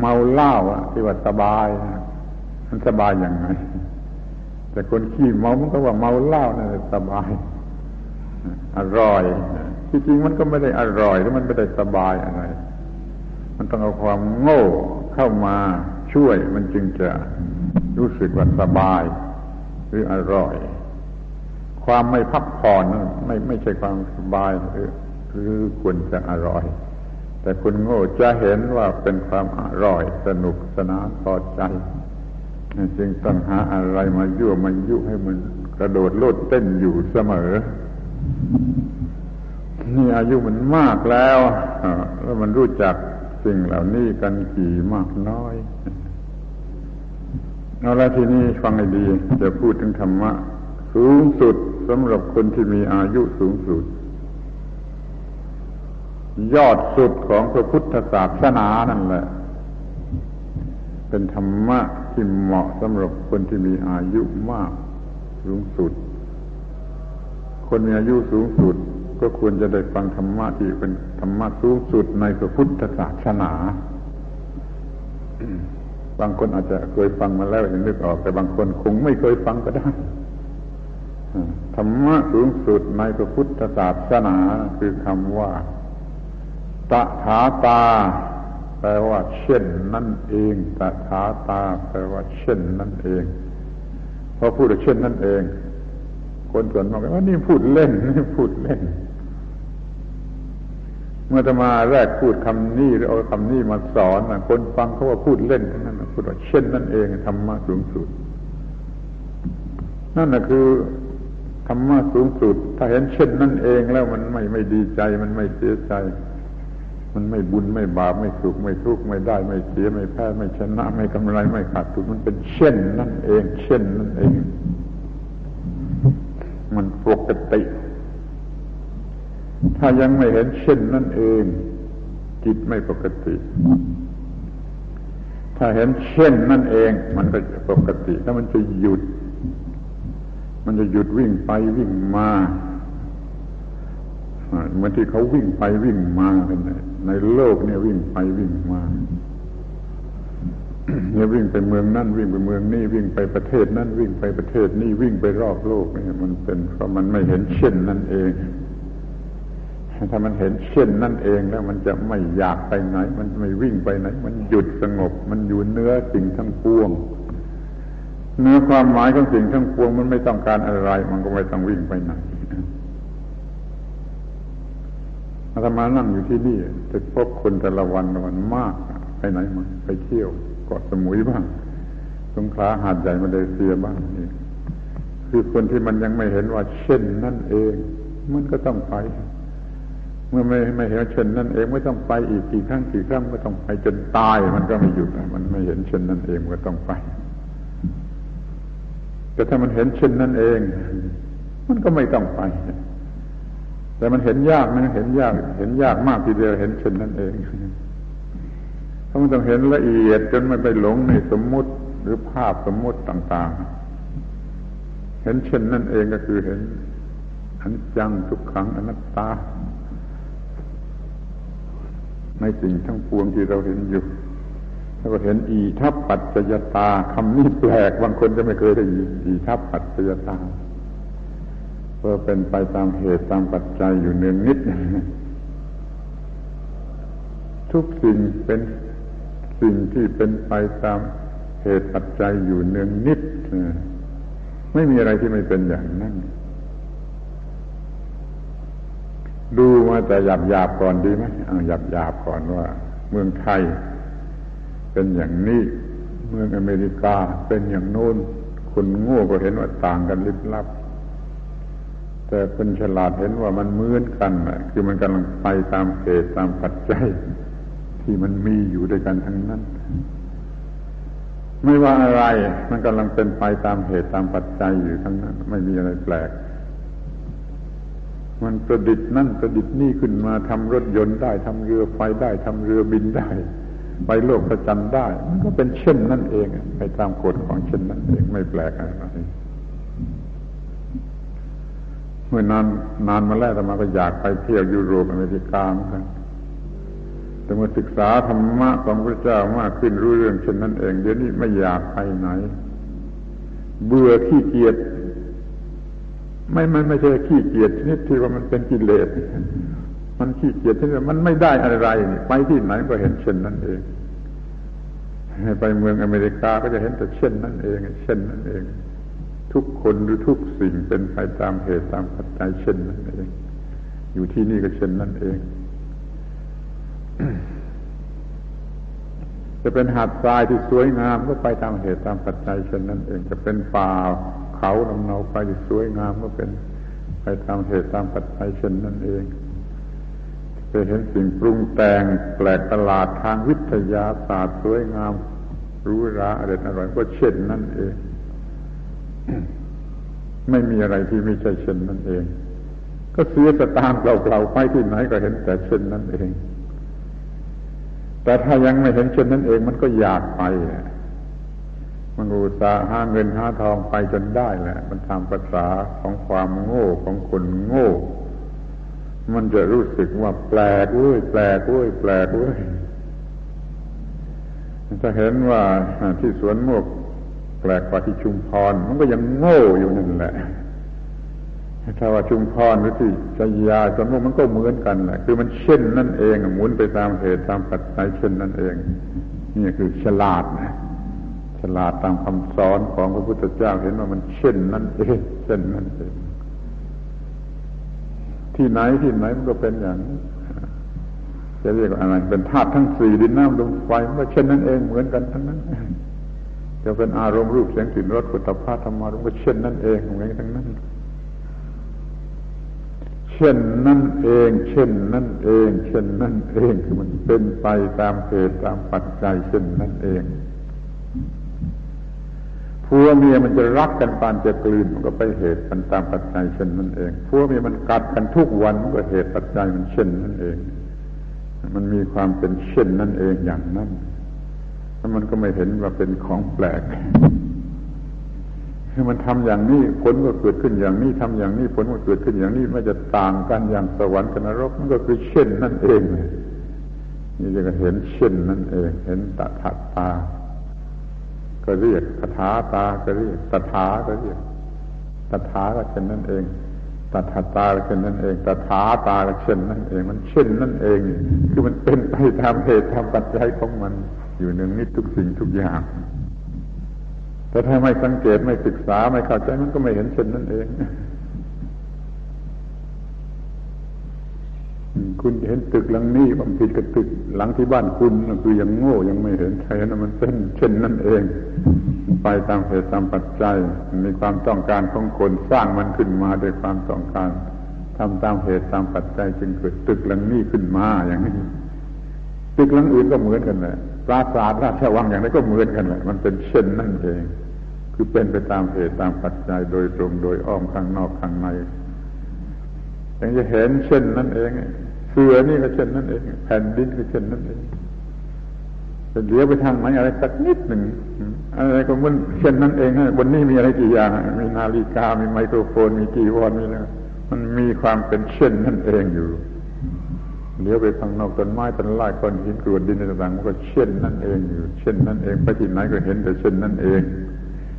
เมาเหล้าอะที่ว่าสบายมันสบายย่างไรแต่คนขี้เมามันก็ว่าเมาเหล้านั่นสบาย อร่อยที่จริงมันก็ไม่ได้อร่อยหรือมันไม่ได้สบายอะไร มันต้องเอาความโง่เข้ามาช่วยมันจึงจะรู้สึกว่าสบาย หรืออร่อย ความไม่พักผ่อนไม่ไม่ใช่ความสบายหรือหรือควรจะอร่อย แต่คุณโง่จะเห็นว่าเป็นความอร่อย สนุกสนานพอใจจึงต้องหาอะไรมายั่วมายุให้มันกระโดดโลดเต้นอยู่เสมอ นี่อายุมันมากแล้วแล้วมันรู้จักสิ่งเหล่านี้กันกี่มากน้อยเอาละทีนี้ฟังให้ดี จะพูดถึงธรรมะสูงสุด สำหรับคนที่มีอายุสูงสุด ยอดสุดของพระพุทธศาสนานั่นแหละ เป็นธรรมะที่เหมาะสำหรับคนที่มีอายุมากสูงสุด คนมีอายุสูงสุด ก็ควรจะได้ฟังธรรมะที่เป็นธรรมะสูงสุดในพระพุทธศาสนาบางคนอาจจะเคยฟังมาแล้วยังนึกออก แต่บางคนคงไม่เคยฟังก็ได้ ธรรมะสูงสุดในพระพุทธศาสนาคือคำว่า ตถาตา แปลว่า เช่นนั่นเอง ตถาตา แปลว่า เช่นนั่นเองพอพูดเช่นนั่นเอง คนส่วนมากว่านี่พูดเล่นนี่พูดเล่น เมื่อจะมาแรกพูดคำนี้หรือเอาคำนี้มาสอนคนฟังเขาว่าพูดเล่นนั่นพูดว่าเช่นนั่นเองธรรมะสูงสุดนั่นแหะคือ ธรรมะสูงสุด ถ้าเห็นเช่นนั่นเองแล้วมันไม่ไม่ดีใจ มันไม่เสียใจ มันไม่บุญไม่บาปไม่สุขไม่ทุกข์ไม่ได้ไม่เสียไม่แพ้ไม่ชนะ ไม่กำไรไม่ขาดทุนมันเป็นเช่นนั่นเอง เช่นนั่นเอง มันปกติ ถ้ายังไม่เห็นเช่นนั่นเอง จิตไม่ปกติ ถ้าเห็นเช่นนั่นเอง มันก็จะปกติ แล้วมันจะหยุด มันจะหยุดวิ่งไปวิ่งมาเหมือนที่เขาวิ่งไปวิ่งมากันในโลกเนี่ยวิ่งไปวิ่งมาเนี่ยวิ่งไปเมืองนั่นวิ่งไปเมืองนี่วิ่งไปประเทศนั่นวิ่งไปประเทศนี่วิ่งไปรอบโลกเนี่ยมันเป็นเพราะมันไม่เห็นเช่นนั่นเอง ถ้ามันเห็นเช่นนั่นเองแล้วมันจะไม่อยากไปไหน มันไม่วิ่งไปไหน มันหยุดสงบ มันอยู่เนื้อสิ่งทั้งปวง เนื้อความหมายของสิ่งทั้งปวงมันไม่ต้องการอะไร มันก็ไม่ต้องวิ่งไปไหนอาตมานั่งอยู่ที่นี่จะพบคนแต่ละวันวันมาก ไปไหนมาไปเที่ยวเกาะสมุยบ้างสงขลาหาดใหญ่มาเลเซียบ้างนี่คือคนที่มันยังไม่เห็นว่าเช่นนั่นเอง มันก็ต้องไป เมื่อไม่ไม่เห็นเช่นนั้นเองไม่ต้องไปอีกกี่ครั้งกี่ครั้งก็ต้องไปจนตาย มันก็ไม่หยุดมันไม่เห็นเช่นนั้นเองก็ต้องไป แต่ถ้ามันเห็นเช่นนั้นเอง มันก็ไม่ต้องไป แต่มันเห็นยากนะเห็นยาก เห็นยากมากทีเดียวเห็นเช่นนั้นเองเพราะมันต้องเห็นละเอียดจนมันไปหลงในสมมุติหรือภาพสมมุติต่าง ๆ เห็นเช่นนั้นเองก็คือเห็นอันจังทุกขังอนัตตา ในสิ่งทั้งปวงที่เราเห็นอยู่ แล้วก็เห็นอีทัพปัจจยตาคำนี้แปลกบางคนจะไม่เคยได้ยินอีทัพปัจจยตาเพื่อเป็นไปตามเหตุตามปัจจัยอยู่เนืองนิด ทุกสิ่งเป็นสิ่งที่เป็นไปตามเหตุปัจจัยอยู่เนืองนิดไม่มีอะไรที่ไม่เป็นอย่างนั้นดูมาแต่หยาบหยาบก่อนดีไหมหยาบหยาบก่อนว่า เมืองไทย เป็นอย่างนี้ เมืองอเมริกาเป็นอย่างโน้น คนโง่ก็เห็นว่าต่างกันลิบลับ แต่คนฉลาดเห็นว่ามันเหมือนกันคือมันกำลังไปตามเหตุตามปัจจัยที่มันมีอยู่ด้วยกันทั้งนั้น ไม่ว่าอะไร มันกำลังเป็นไปตามเหตุตามปัจจัยอยู่ทั้งนั้น ไม่มีอะไรแปลกมันประดิษฐ์นั่นประดิษฐ์นี่ขึ้นมาทำรถยนต์ได้ทำเรือไฟได้ทำเรือบินได้ ไปโลกประจันได้ มันก็เป็นเช่นนั่นเองไปตามกฎของเช่นนั่นเองไม่แปลกอะไรเมื่อนานนานมาแล้วแต่มาก็อยากไปเที่ยวยุโรปอเมริกาเหมือนกันแต่เมื่อศึกษาธรรมะของพระเจ้ามากขึ้นรู้เรื่องเช่นนั้นเองเดี๋ยวนี้ไม่อยากไปไหน เบื่อขี้เกียจไม่ไมันไม่ใช่ขี้เกียจชนิดที่ว่ามันเป็นกิเลส มันขี้เกียจที่มันไม่ได้อะไรไปที่ไหนก็เห็นเช่นนั้นเองไปเมืองอเมริกาก็จะเห็นแต่เช่นนั้นเอง เช่นนั้นเอง ทุกคนหรือทุกสิ่งเป็นไปตามเหตุตามปัจจัยเช่นนั้นเอง อยู่ที่นี่ก็เช่นนั้นเอง จะเป็นหาดทรายที่สวยงามก็ไปตามเหตุตามปัจจัยเช่นนั้นเอง จะเป็นป่าเขาลำเนาไปที่สวยงามก็เป็นไปตามเหตุตามปัจจัยเช่นนั้นเอง ทไปเห็นสิ่งปรุงแต่งแปลกประหลาดทางวิทยาศาสตร์สวยงามรู้ราอร่อยอร่อยก็เช่นนั่นเอง ไม่มีอะไรที่ไม่ใช่เช่นนั่นเอง ก็เสียสตางค์เปล่าๆไปที่ไหนก็เห็นแต่เช่นนั่นเอง แต่ถ้ายังไม่เห็นเช่นนั้นเอง มันก็อยากไปมันอุตส่าห์หาเงินหาทองไปจนได้แหละ มันทำภาษาของความโง่ของคนโง่ มันจะรู้สึกว่าแปลกเว้ยแปลกเว้ยแปลกเว้ยจะเห็นว่าที่สวนโมกแปลกกว่าที่ชุมพร มันก็ยังโง่อยู่นั่นแหละถ้าว่าชุมพรหรือที่ชยาสวนโมกมันก็เหมือนกันแหละคือมันเช่นนั่นเองหมุนไปตามเหตุตามปัจจัยเช่นนั่นเอง นี่คือฉลาดนะฉลาดตามคำสอนของพระพุทธเจ้าเห็นว่ามันเช่นนั่นเองเช่นนั่นเอง ที่ไหนที่ไหนมันก็เป็นอย่างนี้จะเรียกว่าอะไร เป็นธาตุทั้งสี่ดินน้ำลมไฟมันก็เช่นนั้นเองเหมือนกันทั้งนั้น จะเป็นอารมณ์รูปเสียงกลิ่นรสปุถะพาธรรมารมก็เช่นนั้นเองเหมือนกันทั้งนั้น เช่นนั่นเอง เช่นนั่นเอง เช่นนั่นเองคือมันเป็นไปตามเหตุตามปัจจัยเช่นนั่นเอง ผัวเมียมันจะรักกันปานจะกลืนมันก็ไปเหตุมันตามปัจจัยเช่นนั่นเองผัวเมียมันกัดกันทุกวันมันก็เหตุปัจจัยมันเช่นนั่นเอง มันมีความเป็นเช่นนั่นเองอย่างนั้นแล้วมันก็ไม่เห็นว่าเป็นของแปลกมันทำอย่างนี้ผลก็เกิดขึ้นอย่างนี้ทำอย่างนี้ผลก็เกิดขึ้นอย่างนี้ไม่จะต่างกันอย่างสวรรค์กับนรกมันก็คือเช่นนั่นเองนี่จะเห็นเช่นนั่นเอง เห็นตถาตา ก็เรียกตถาตาก็เรียกตถาก็เรียกตถาก็เช่นนั่นเองตถาตาก็เช่นนั่นเองตถาตาก็เช่นนั่นเอง มันเช่นนั่นเอง คือมันเป็นไปตามเหตุตามปัจจัยของมัน อยู่หนึ่งนิดทุกสิ่งทุกอย่าง แต่ถ้าไม่สังเกตไม่ศึกษาไม่เข้าใจมันก็ไม่เห็นเช่นนั่นเอง คุณเห็นตึกหลังนี้บางทีกับตึกหลังที่บ้านคุณคือยังโง่ยังไม่เห็นใครนะมันเป็นเช่นนั่นเอง ไปตามเหตุตามปัจจัยมีความต้องการของคนสร้างมันขึ้นมาโดยความต้องการทำตามเหตุตามปัจจัยจึงเกิดตึกหลังนี้ขึ้นมาอย่างนี้ตึกหลังอื่นก็เหมือนกันแหละปราสาทราชวังอย่างนี้ก็เหมือนกันแหละมันเป็นเช่นนั่นเอง คือเป็นไปตามเหตุตามปัจจัยโดยตรงโดยอ้อมข้างนอกข้างใน ยังจะเห็นเช่นนั่นเองเสือนี่ก็เช่นนั่นเอง แผ่นดินก็เช่นนั่นเองจะเลี้ยวไปทางไหนอะไรสักนิดหนึ่งอะไรก็มันเช่นนั้นเองบนนี้มีอะไรกี่อย่าง มีนาฬิกา มีไมโครโฟน มีกีวอนมีอะไรมันมีความเป็นเช่นนั่นเองอยู่เลี้ยวไปทางนอกต้นไม้ต้นไม้ก้อนหินกรวดดินต่างๆมันก็เช่นนั่นเองอยู่เช่นนั่นเองไปที่ไหนก็เห็นแต่เช่นนั่นเอง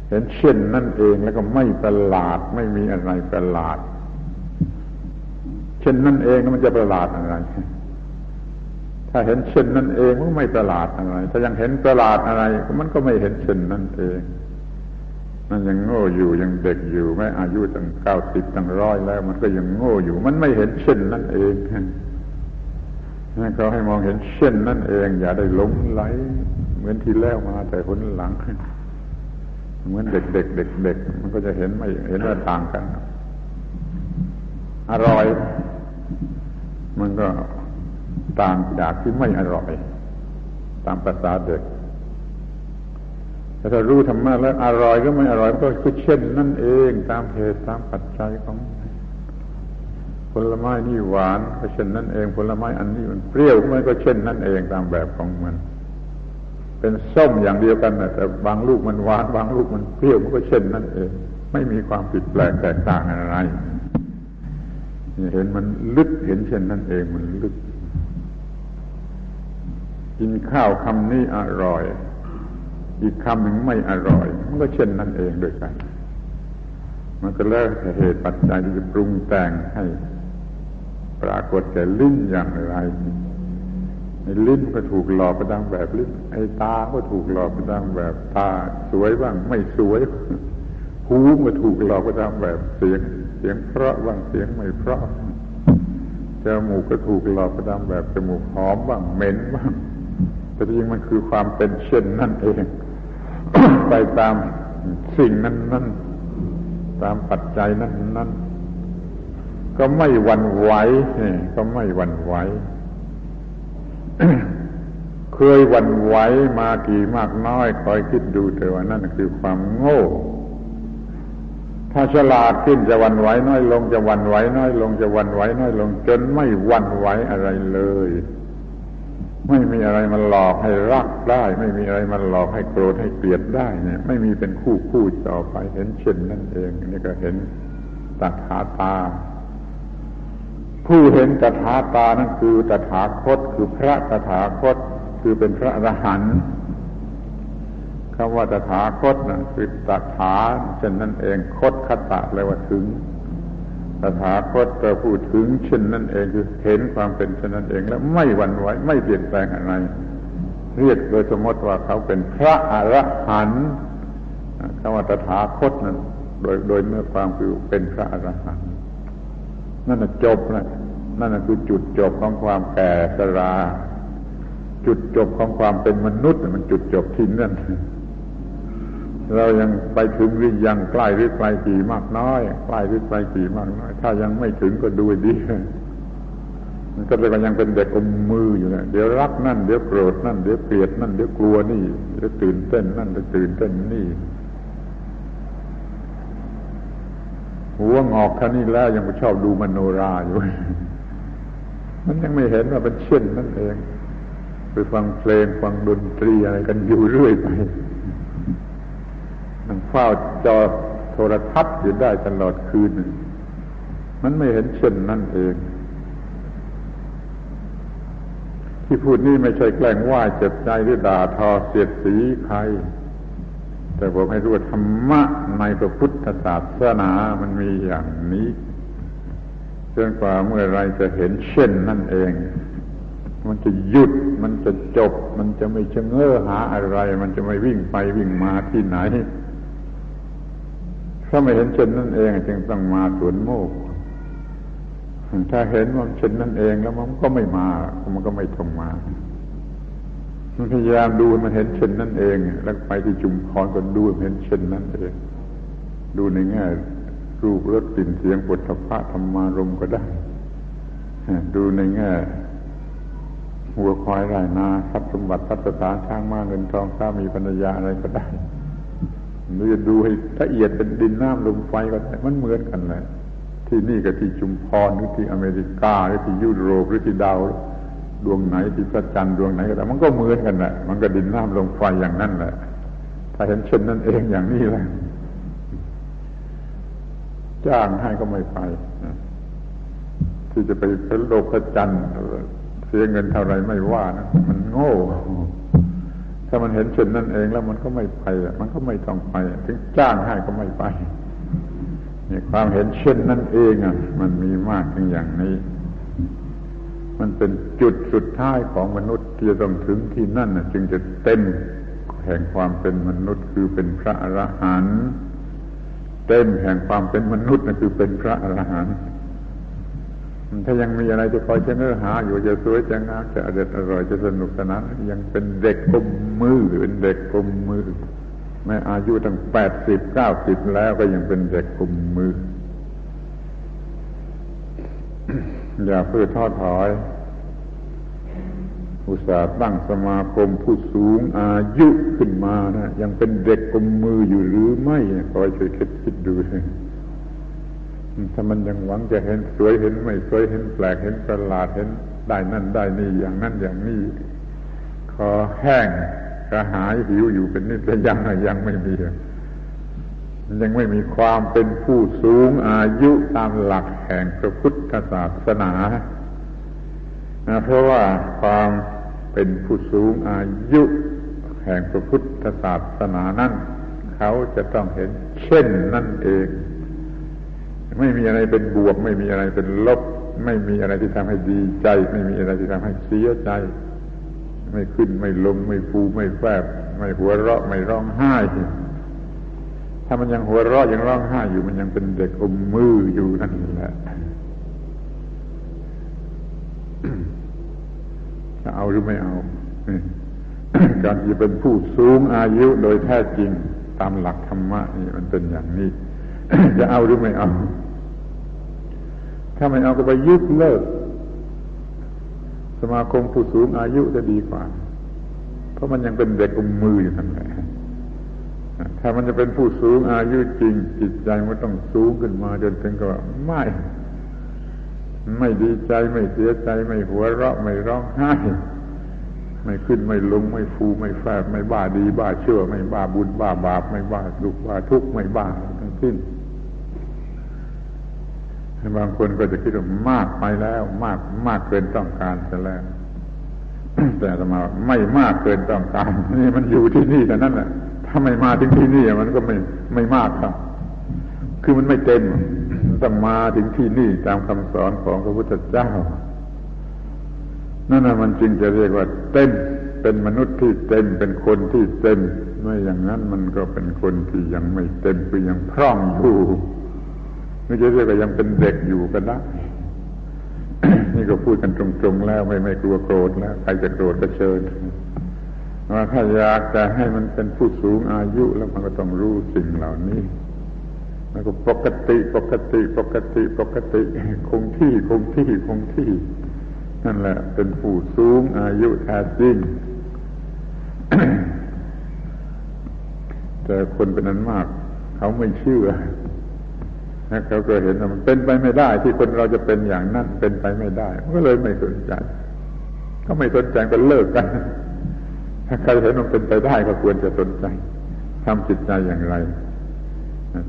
เห็นเช่นนั่นเองแล้วก็ไม่ประหลาดไม่มีอะไรประหลาด เช่นนั่นเองมันจะประหลาดอะไร ถ้าเห็นเช่นนั่นเองมันไม่ประหลาดอะไร ถ้ายังเห็นประหลาดอะไร มันก็ไม่เห็นเช่นนั่นเองมันยังโง่อยู่ยังเด็กอยู่ไม่อายุตั้งเก้าสิบตั้งร้อยแล้ว มันก็ยังโง่อยู่ มันไม่เห็นเช่นนั่นเองนั่นเขาให้มองเห็นเช่นนั่นเอง อย่าได้หลงไหล เหมือนที่แล้วมาแต่คนหลังเหมือนเด็กเด็กเด็กเด็กมันก็จะเห็นไม่เห็นว่าต่างกัน อร่อย มันก็ต่างจากที่ไม่อร่อย ตามภาษาเด็กแต่ถ้ารู้ธรรมะแล้วอร่อยก็ไม่อร่อยก็คือเช่นนั่นเองตามเหตุตามปัจจัยของผลไม้นี่หวานก็เช่นนั่นเอง ผลไม้อันนี้มันเปรี้ยวมันก็เช่นนั่นเองตามแบบของมัน เป็นส้มอย่างเดียวกันนะแต่บางลูกมันหวาน บางลูกมันเปรี้ยวมันก็เช่นนั่นเอง ไม่มีความผิดแปลกแตกต่างอะไร เห็นมันลึกเห็นเช่นนั้นเองมันลึก กินข้าวคำนี้อร่อย อีกคำหนึ่งไม่อร่อย มันก็เช่นนั้นเองด้วยกัน มันก็แล้วเหตุปัจจัยที่จะปรุงแต่งให้ปรากฏแก่ลิ้นอย่างไรไอ้ลิ้นก็ถูกหลอกไปตามแบบลิ้นไอ้ตาก็ถูกหลอกไปตามแบบตาสวยบ้าง ไม่สวย หูก็ถูกหลอกไปตามแบบเสียง สียงเพราะบ้างเสียงไม่เพราะจมูกก็ถูกหลอกประดามแบบจมูกหอมบ้างเหม็นบ้างแต่จริงมันคือความเป็นเช่นนั่นเอง ไปตามสิ่งนั้นนั้นตามปัจจัยนั้นนั้นก็ไม่หวั่นไหวก็ไม่หวั่นไหวเคยหวั่นไหวมากี่มากน้อย คอยคิดดูเถอะว่านั่นคือความโง่ ถ้าฉลาดขึ้นจะวันไหวน้อยลงจะวันไหวน้อยลงจะวันไหวน้อยลง จนไม่วันไหวอะไรเลย ไม่มีอะไรมาหลอกให้รักได้ ไม่มีอะไรมาหลอกให้โกรธให้เกลียดได้เนี่ย ไม่มีเป็นคู่คู่ต่อไปเห็นเช่นนั่นเองนี่ก็เห็นตถาตา ผู้เห็นตถาตานั่นคือตถาคตคือพระตถาคตคือเป็นพระอรหันต์ คำว่าตถาคตนะคือตถาเช่นนั้นเองคตคตะแปลว่าถึงตถาคตเราพูดถึงเช่นนั้นเองคือเห็นความเป็นเช่นนั้นเองแล้วไม่หวั่นไหวไม่เปลี่ยนแปลงอะไร เรียกโดยสมมติว่าเขาเป็นพระอรหันต์คำว่าตถาคตนั้นโดยโดยเมื่อความคือเป็นพระอรหันต์นั่นน่ะจบนะนั่นน่ะคือจุดจบของความแก่ชรา จุดจบของความเป็นมนุษย์มันจุดจบที่นั่น เรายังไปถึงหรือยังใกล้หรือไกลกี่มากน้อยใกล้หรือไกลกี่มากน้อย ถ้ายังไม่ถึงก็ดูดีมันก็เลยยังเป็นเด็กอมมืออยู่นะเดี๋ยวรักนั่นเดี๋ยวโกรธนั่นเดี๋ยวเกลียดนั่นเดี๋ยวกลัวนี่เดี๋ยวตื่นเต้นนั่นเดี๋ยวตื่นเต้นนี่หัวงอกแค่นี้แล้วยังไปชอบดูมโนราอยู่ มันยังไม่เห็นว่าเป็นเช่นนั่นเอง ไปฟังเพลงฟังดนตรีอะไรกันอยู่เรื่อยไป เฝ้าจอโทรทัศน์อยู่ได้ตลอดคืน มันไม่เห็นเช่นนั่นเอง ที่พูดนี่ไม่ใช่แกล้งว่าเจ็บใจหรือด่าทอเสียดสีใคร แต่ผมให้รู้ว่าธรรมะในพระพุทธศาสนามันมีอย่างนี้จนกว่าเมื่อไรจะเห็นเช่นนั่นเอง มันจะหยุด มันจะจบ มันจะไม่ชะเง้อหาอะไร มันจะไม่วิ่งไปวิ่งมาที่ไหน ถ้าไม่เห็นเช่นนั่นเองจึงต้องมาสวนโมก ถ้าเห็นว่าเช่นนั่นเองแล้วมันก็ไม่มา มันก็ไม่ต้องมามันพยายามดูมันเห็นเช่นนั่นเอง แล้วไปที่จุมพรก็ดูเห็นเช่นนั่นเอง ดูในแง่รูปรสกลิ่นเสียงปุถะธรรมารมก็ได้ ดูในแง่วัวควายไรนาทรัพย์สมบัติทรัพย์สถานช้างม้าเงินทองสามีภรรยาอะไรก็ได้ หรือจะดูให้ละเอียดเป็นดินน้ำลมไฟก็ได้มันเหมือนกันเลยที่นี่กับที่จุมพรหรือที่อเมริกาหรือที่ยุโรปหรือที่ดาวดวงไหนที่พระจันทร์ดวงไหนก็ได้มันก็เหมือนกันแหละมันก็ดินน้ำลมไฟอย่างนั้นแหละถ้าเห็นเช่นนั้นเองอย่างนี้แหละจ้างให้ก็ไม่ไปที่จะไปเป็นโลกพระจันทร์เสียเงินเท่าไรไม่ว่านะมันโง่ ถ้ามันเห็นเช่นนั่นเองแล้วมันก็ไม่ไป มันก็ไม่ต้องไป ถึงจ้างให้ก็ไม่ไปนี่ความเห็นเช่นนั่นเองอะ มันมีมากถึงอย่างนี้ มันเป็นจุดสุดท้ายของมนุษย์ที่จะต้องถึงที่นั่นนะจึงจะเต็มแห่งความเป็นมนุษย์คือเป็นพระอรหันต์เต็มแห่งความเป็นมนุษย์นั่นคือเป็นพระอรหันต์ ถ้ายังมีอะไรจะคอยเชื้อหา อยู่จะสวยจะงามจะอเด็ดอร่อยจะสนุกสนานยังเป็นเด็กกลมมือเป็นเด็กกลมมือแม้อายุตั้งแปดสิบเก้าสิบแล้วก็ยังเป็นเด็กกลมมือ อย่าเพื่อทอดถอย อุตส่าห์ตั้งสมาคมผู้สูงอายุขึ้นมานะยังเป็นเด็กกลมมืออยู่หรือไม่คอยช่วยคิดคิดดูเลย ถ้ามันยังหวังจะเห็นสวยเห็นไม่สวยเห็นแปลกเห็นประหลาดเห็นได้นั่นได้นี่อย่างนั้นอย่างนี้คอแห้งกระหายหิวอยู่เป็นนิสยังยังไม่มียังไม่มีความเป็นผู้สูงอายุตามหลักแห่งพระพุทธศาสนาเพราะว่าความเป็นผู้สูงอายุ แห่งพระพุทธศาสนานั้น เขาจะต้องเห็นเช่นนั่นเอง ไม่มีอะไรเป็นบวก ไม่มีอะไรเป็นลบ ไม่มีอะไรที่ทำให้ดีใจ ไม่มีอะไรที่ทำให้เสียใจ ไม่ขึ้นไม่ลง ไม่ฟูไม่แฝบไม่หัวเราะไม่ร้องไห้ถ้ามันยังหัวเราะยังร้องไห้อยู่มันยังเป็นเด็กอมมืออยู่นั่นแหละจะเอาหรือไม่เอาการจะเป็นผู้สูงอายุโดยแท้จริงตามหลักธรรมะนี่มันเป็นอย่างนี้ จะเอาหรือไม่เอา ถ้าไม่เอาก็ไปยึดเลิก สมาคมผู้สูงอายุจะดีกว่า เพราะมันยังเป็นเด็กอมมืออยู่นั่นแหละถ้ามันจะเป็นผู้สูงอายุจริง จิตใจมันต้องสูงขึ้นมาจนถึงกับไม่ไม่ดีใจไม่เสียใจไม่หัวเราะไม่ร้องไห้ไม่ขึ้นไม่ลงไม่ฟูไม่แฝบไม่บ้าดี บ้าเชื่อ ไม่บ้าบุญบ้าบาป ไม่บ้าสุขบ้าทุกข์ไม่บ้าทั้งสิ้น บางคนก็จะคิดว่ามากไปแล้ว มากมากเกินต้องการซะแล้ว แต่ธรรมาไม่มากเกินต้องการนี่มันอยู่ที่นี่แต่นั่นแหละถ้าไม่มาถึงที่นี่มันก็ไม่ไม่มากครับคือมันไม่เต็มต้องมาถึงที่นี่ตามคำสอนของพระพุทธเจ้า นั่นแหะมันจึงจะเรียกว่า เต็มเป็นมนุษย์ที่เต็มเป็นคนที่เต็มไม่อย่างนั้นมันก็เป็นคนที่ยังไม่เต็มคือยังพร่องอยู่ ไม่จะเรียกว่ายังเป็นเด็กอยู่ก็ได้นี่ก็พูดกันตรงๆแล้วไม่ไม่กลัวโกรธแล้วใครจะโกรธก็เชิญว่าถ้าอยากจะให้มันเป็นผู้สูงอายุแล้วมันก็ต้องรู้สิ่งเหล่านี้แล้วก็ปกติปกติปกติปกติคงที่คงที่คงที่ นั่นแหละ เป็นผู้สูงอายุแท้จริงแต่คนเป็นนั้นมาก เขาไม่เชื่อ เขาก็เห็นว่ามันเป็นไปไม่ได้ ที่คนเราจะเป็นอย่างนั้นเป็นไปไม่ได้ก็เลยไม่สนใจ ก็ไม่สนใจก็เลิกกัน ถ้าใครเห็นมันเป็นไปได้ก็ควรจะสนใจทำจิตใจอย่างไร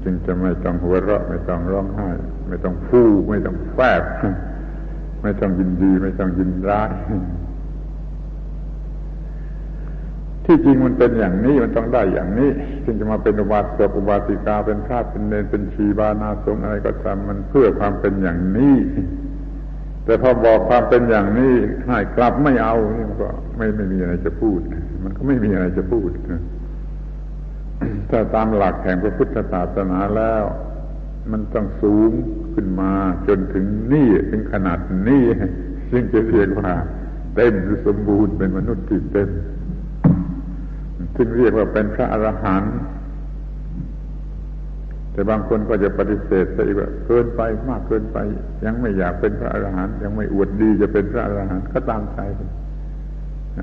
จึงจะไม่ต้องหัวเราะ ไม่ต้องร้องไห้ ไม่ต้องฟูไม่ต้องแฝบไม่ต้องยินดี ไม่ต้องยินร้าย ที่จริงมันเป็นอย่างนี้มันต้องได้อย่างนี้จึงจะมาเป็นอุบาสกอุบาสิกาเป็นพระเป็นเนรเป็นชีบานาสงอะไรก็ตามมันเพื่อความเป็นอย่างนี้ แต่พอบอกความเป็นอย่างนี้ให้กลับไม่เอานี่มันก็ไม่ไม่มีอะไรจะพูด มันก็ไม่มีอะไรจะพูดถ้าตามหลักแห่งพระพุทธศาสนาแล้ว มันต้องสูงขึ้นมาจนถึงนี่ถึงขนาดนี้ซึ่งจะเรียกว่าเต็มหรือสมบูรณ์เป็นมนุษย์ที่เต็ม ซึ่งเรียกว่าเป็นพระอรหันต์แต่บางคนก็จะปฏิเสธซะอีกว่าเกินไปมากเกินไป ยังไม่อยากเป็นพระอรหันต์ยังไม่อวดดีจะเป็นพระอรหันต์ก็ตามใจ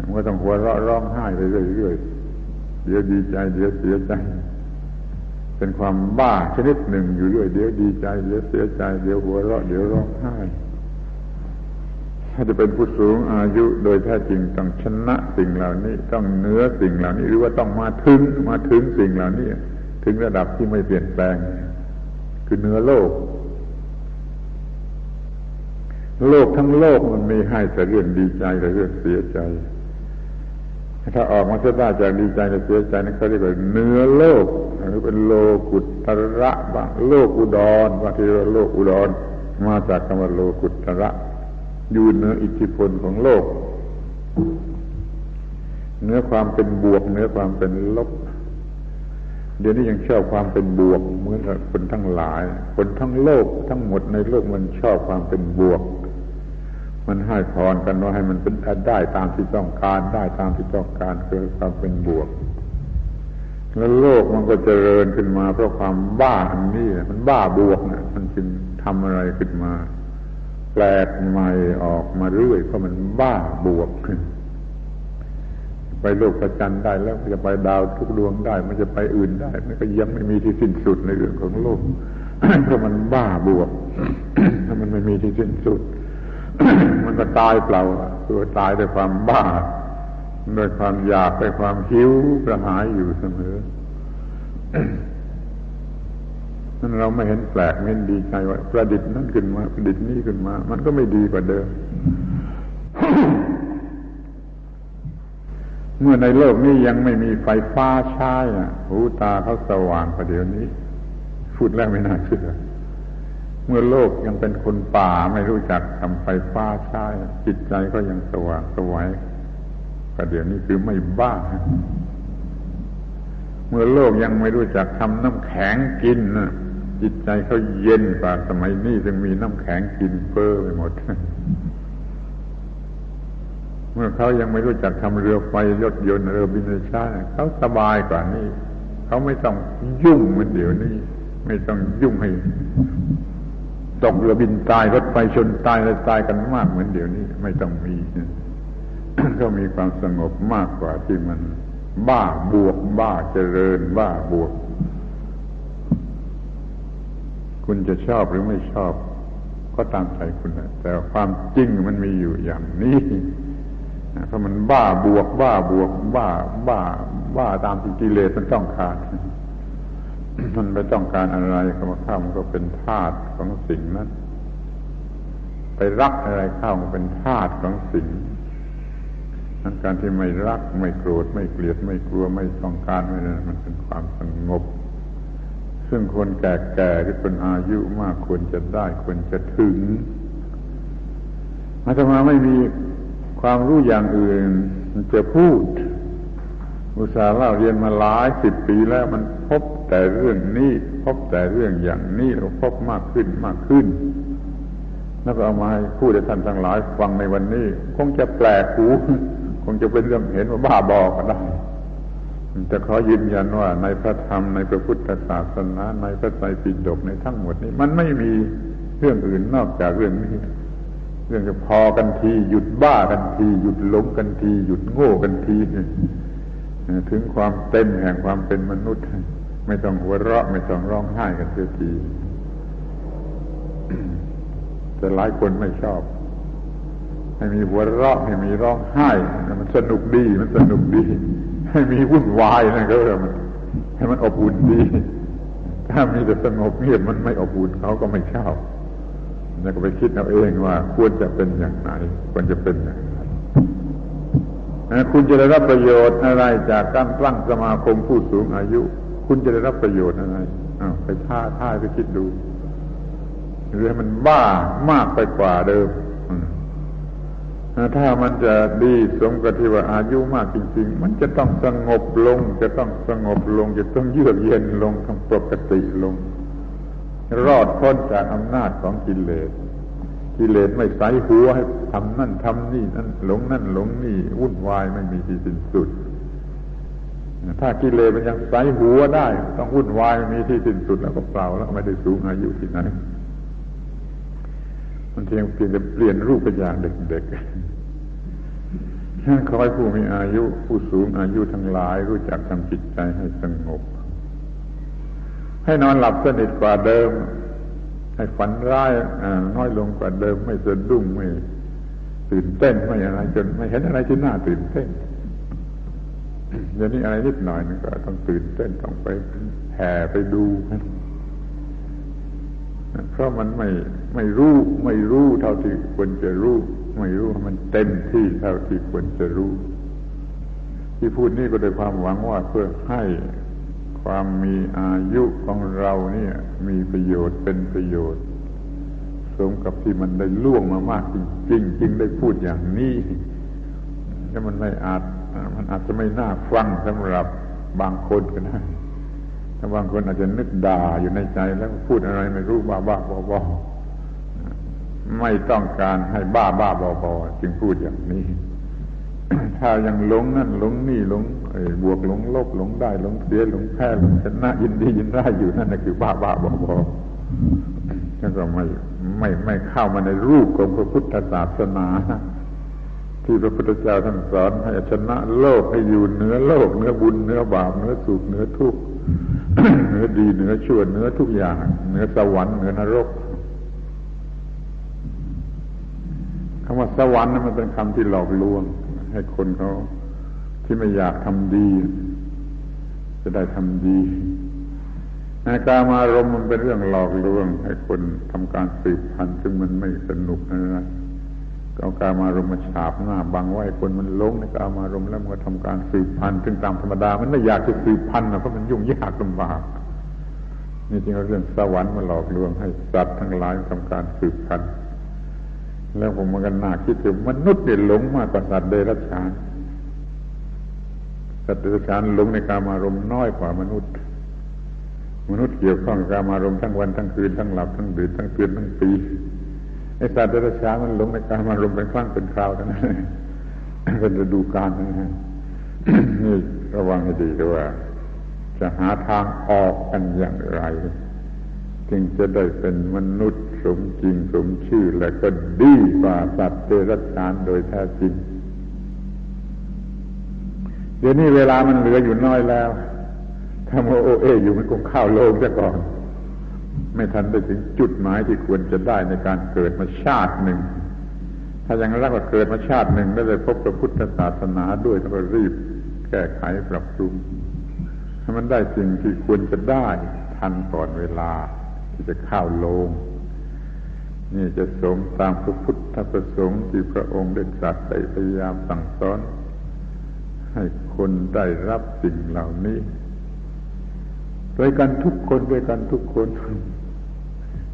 มันก็ต้องหัวเราะร้องไห้ไปเรื่อยๆเดี๋ยวดีใจ เดี๋ยวเสียใจเป็นความบ้าชนิดหนึ่งอยู่เรื่อยเดี๋ยวดีใจ เดี๋ยวเสียใจ เดี๋ยวหัวเราะเดี๋ยวร้องไห้ ถ้าจะเป็นผู้สูงอายุโดยแท้จริงต้องชนะสิ่งเหล่านี้ ต้องเหนือสิ่งเหล่านี้ หรือว่าต้องมาถึงมาถึงสิ่งเหล่านี้ ถึงระดับที่ไม่เปลี่ยนแปลง คือเหนือโลก โลกทั้งโลกมันมีให้แต่เรื่องดีใจแต่เรื่องเสียใจ ถ้าออกมาเสียได้จากดีใจและเสียใจนั่นเขาเรียกว่าเนื้อโลกหรือเป็นโลกุตระบ้างโลกอุดรบางทีเราโลกอุดรมาจากคำว่าโลกุตระ อยู่เหนืออิทธิพลของโลกเนื้อความเป็นบวกเนื้อความเป็นลบ เดี๋ยวนี้ยังชอบความเป็นบวก เหมือนกับคนทั้งหลาย คนทั้งโลกทั้งหมดในโลกมันชอบความเป็นบวก มันให้พรกันว่าให้มันเป็นได้ตามที่ต้องการได้ตามที่ต้องการคือความเป็นบวก แล้วโลกมันก็เจริญขึ้นมา เพราะความบ้าอันนี้มันบ้าบวกเนี่ยมันจึงทำอะไรขึ้นมา แปลกใหม่ออกมาเรื่อยเพราะมันบ้าบวกขึ้นไปโลกประจันได้แล้วจะไปดาวทุกดวงได้ มันจะไปอื่นได้ มันก็ยังไม่มีที่สิ้นสุดในเรื่องของโลกเพราะมันบ้าบวกถ้ามันไม่มีที่สิ้นสุด มันก็ตายเปล่าตัวตายด้วยความบ้าด้วยความอยากด้วยความหิวกระหายอยู่เสมอ นั้นเราไม่เห็นแปลกไม่เห็นดีใจว่า ประดิษฐ์นั่นขึ้นมา ประดิษฐ์นี้ขึ้นมา มันก็ไม่ดีกว่าเดิม เมื่อในโลกนี้ยังไม่มีไฟฟ้าใช้หูตาเขาสว่างประเดี๋ยวนี้พูดแล้วไม่น่าเชื่อเมื่อโลกยังเป็นคนป่าไม่รู้จักทำไฟฟ้าใช้จิตใจก็ยังสว่างสวัยประเดี๋ยวนี้คือไม่บ้าเมื่อโลกยังไม่รู้จักทำน้ำแข็งกินนะ จิตใจเขาเย็นกว่าสมัยนี้จึงมีน้ำแข็งกินเฟ้อไปหมด เมื่อเขายังไม่รู้จักทำเรือไฟรถยนต์เรือบินชาเขาสบายกว่านี้ เขาไม่ต้องยุ่งเหมือนเดี๋ยวนี้ ไม่ต้องยุ่งให้ตกเรือบินตายรถไฟชนตายและตายกันมากเหมือนเดี๋ยวนี้ ไม่ต้องมีก็มีความสงบมากกว่าที่มัน บ้าบวกบ้าเจริญ บ้าบวก คุณจะชอบหรือไม่ชอบ ก็ตามใจคุณนะแต่ความจริงมันมีอยู่อย่างนี้เพราะมันบ้าบวก บ้าบวก บ้า บ้า บ้าตามที่กิเลสมันต้องการมันไปต้องการอะไรเข้ามาข้ามันก็เป็นธาตุของสิ่งนั้น ไปรักอะไรข้ามันเป็นธาตุของสิ่งนั้นการที่ไม่รักไม่โกรธไม่เกลียดไม่กลัวไม่ต้องการไม่นั้นมันเป็นความสงบ ซึ่งคนแก่ๆที่เป็นอายุมากควรจะได้ควรจะถึงอาตมาไม่มีความรู้อย่างอื่นจะพูด อุตสาห์เล่าเรียนมาหลายสิบปีแล้วมันพบแต่เรื่องนี้ พบแต่เรื่องอย่างนี้เราพบมากขึ้นมากขึ้น แล้วก็เอามาให้พูดให้ท่านทั้งหลายฟังในวันนี้ คงจะแปลกหูคงจะเป็นเรื่องเห็นว่าบ้าบอก็ได้ แต่ขอยืนยันว่าในพระธรรมในพระพุทธศาสนาในพระไตรปิฎกในทั้งหมดนี้ มันไม่มีเรื่องอื่นนอกจากเรื่องนี้ เรื่องจะพอกันทีหยุดบ้ากันที หยุดหลงกันที หยุดโง่กันทีถึงความเต็มแห่งความเป็นมนุษย์ ไม่ต้องหัวเราะ ไม่ต้องร้องไห้กันเสียทีแต่หลายคนไม่ชอบให้มีหัวเราะให้มีร้องไห้มันสนุกดีมันสนุกดี ให้มีวุ่นวายนะก็มันให้มันอบอุ่นดี ถ้ามีแต่สงบเงียบมันไม่อบอุ่นเขาก็ไม่ชอบแล้วก็ไปคิดเอาเองว่า ควรจะเป็นอย่างไหน ควรจะเป็นอย่างไรคุณจะได้รับประโยชน์อะไรจากการตั้งสมาคมผู้สูงอายุ คุณจะได้รับประโยชน์อะไรไปท่าท่าไปคิดดูหรือมันบ้ามากไปกว่าเดิม ถ้ามันจะดีสมกับที่ว่าอายุมากจริง ๆ มันจะต้องสงบลง จะต้องสงบลง จะต้องเยือกเย็นลงทำปกติลง รอดพ้นจากอำนาจของกิเลส กิเลสไม่ใส่หัวให้ทำนั่นทำนี่นั่นหลงนั่นหลงนี่วุ่นวายไม่มีที่สิ้นสุด ถ้ากิเลสมันยังใส่หัวได้ ต้องวุ่นวายมีที่สิ้นสุดแล้วก็เปล่าแล้วไม่ได้สูงอายุที่ไหนมันเพียงเปลี่ยนเปลี่ยนรูปไปอย่างเด็กๆ ขอให้ผู้มีอายุผู้สูงอายุทั้งหลายรู้จักทำจิตใจให้สงบ ให้นอนหลับสนิทกว่าเดิม ให้ฝันร้ายน้อยลงกว่าเดิม ไม่สะดุ้งไม่ตื่นเต้นไม่อะไรจนไม่เห็นอะไรที่น่าตื่นเต้นเดี๋ยวนี้อะไรนิดหน่อยนึงก็ต้องตื่นเต้นต้องไปแห่ไปดูเพราะมันไม่ไม่รู้ไม่รู้เท่าที่ควรจะรู้ ไม่รู้มันเต็มที่เท่าที่ควรจะรู้ ที่พูดนี่ก็โดยความหวังว่าเพื่อให้ความมีอายุของเราเนี่ย มีประโยชน์เป็นประโยชน์ สมกับที่มันได้ล่วงมามากจริงจริงได้พูดอย่างนี้ถ้ามันไม่อาจมันอาจจะไม่น่าฟังสำหรับบางคนก็ได้ถ้าบางคนอาจจะนึกด่าอยู่ในใจแล้วพูดอะไรไม่รู้บ้าบ้าบอบอ ไม่ต้องการให้บ้าบ้าบอบอจึงพูดอย่างนี้ ถ้ายังหลงนั่นหลงนี่หลงบวกหลงลบหลงได้หลงเสียหลงแพ้หลงชนะยินดียินร้ายอยู่นั่นคือบ้าบ้าบอบอแล้วก็ไม่ไม่ไม่เข้ามาในรูปของพระพุทธศาสนา ที่พระพุทธเจ้าท่านสอนให้ชนะโลกให้อยู่เหนือโลกเหนือบุญเหนือบาปเหนือสุขเหนือทุกข์เหนือดีเหนือชั่วเหนือทุกอย่างเหนือสวรรค์เหนือนรกคำว่าสวรรค์นั้นมันเป็นคำที่หลอกลวง ให้คนเขาที่ไม่อยากทำดี จะได้ทำดีในการมารมมันเป็นเรื่องหลอกลวง ให้คนทำการสืบพันธุ์ซึ่งมันไม่สนุกนะเอาการมารมมาฉาบหน้าบังไว้คนมันลงในการมารมแล้วมันก็ทำการสืบพันธุ์ซึ่งตามธรรมดา มันไม่อยากจะสืบพันธุ์นะเพราะมันยุ่งยากลำบากนี่จริงเรื่องสวรรค์มาหลอกลวงให้สัตว์ทั้งหลายทำการสืบพันธุ์ แล้วผมมันก็น่าคิดถึงมนุษย์เนี่ยหลงมากกว่าสัตว์เดรัจฉานสัตว์เดรัจฉานหลงในการมารมณ์น้อยกว่ามนุษย์ มนุษย์เกี่ยวข้องกับการมารมณ์ทั้งวันทั้งคืนทั้งหลับทั้งดื่นทั้งเตือนทั้งปีไอ้สัตว์เดรัจฉานมันหลงในการมารมณ์เป็นครั้งเป็นคราวเทั้งนั้นเป็นฤดูกาลนะนี่ระวังให้ดีด้วยว่า จะหาทางออกกันอย่างไร จึงจะได้เป็นมนุษย์สมจริงสมชื่อและก็ดีกว่าสัตว์เดรัจฉานโดยแท้จริง เดี๋ยวนี้เวลามันเหลืออยู่น้อยแล้วถ้าโมโอเออยู่มันคงข้าวโลงซะก่อน ไม่ทันไปถึงจุดหมายที่ควรจะได้ในการเกิดมาชาติหนึ่ง ถ้ายังรักว่าเกิดมาชาติหนึ่งแล้วได้พบพระพุทธศาสนาด้วยต้องรีบแก้ไขปรับปรุงให้มันได้สิ่งที่ควรจะได้ทันก่อนเวลา ที่จะเข้าโลง นี่จะสมตามพระพุทธประสงค์ที่พระองค์ได้ตรัสได้พยายามสั่งสอน ให้คนได้รับสิ่งเหล่านี้ด้วยกันทุกคนด้วยกันทุกคน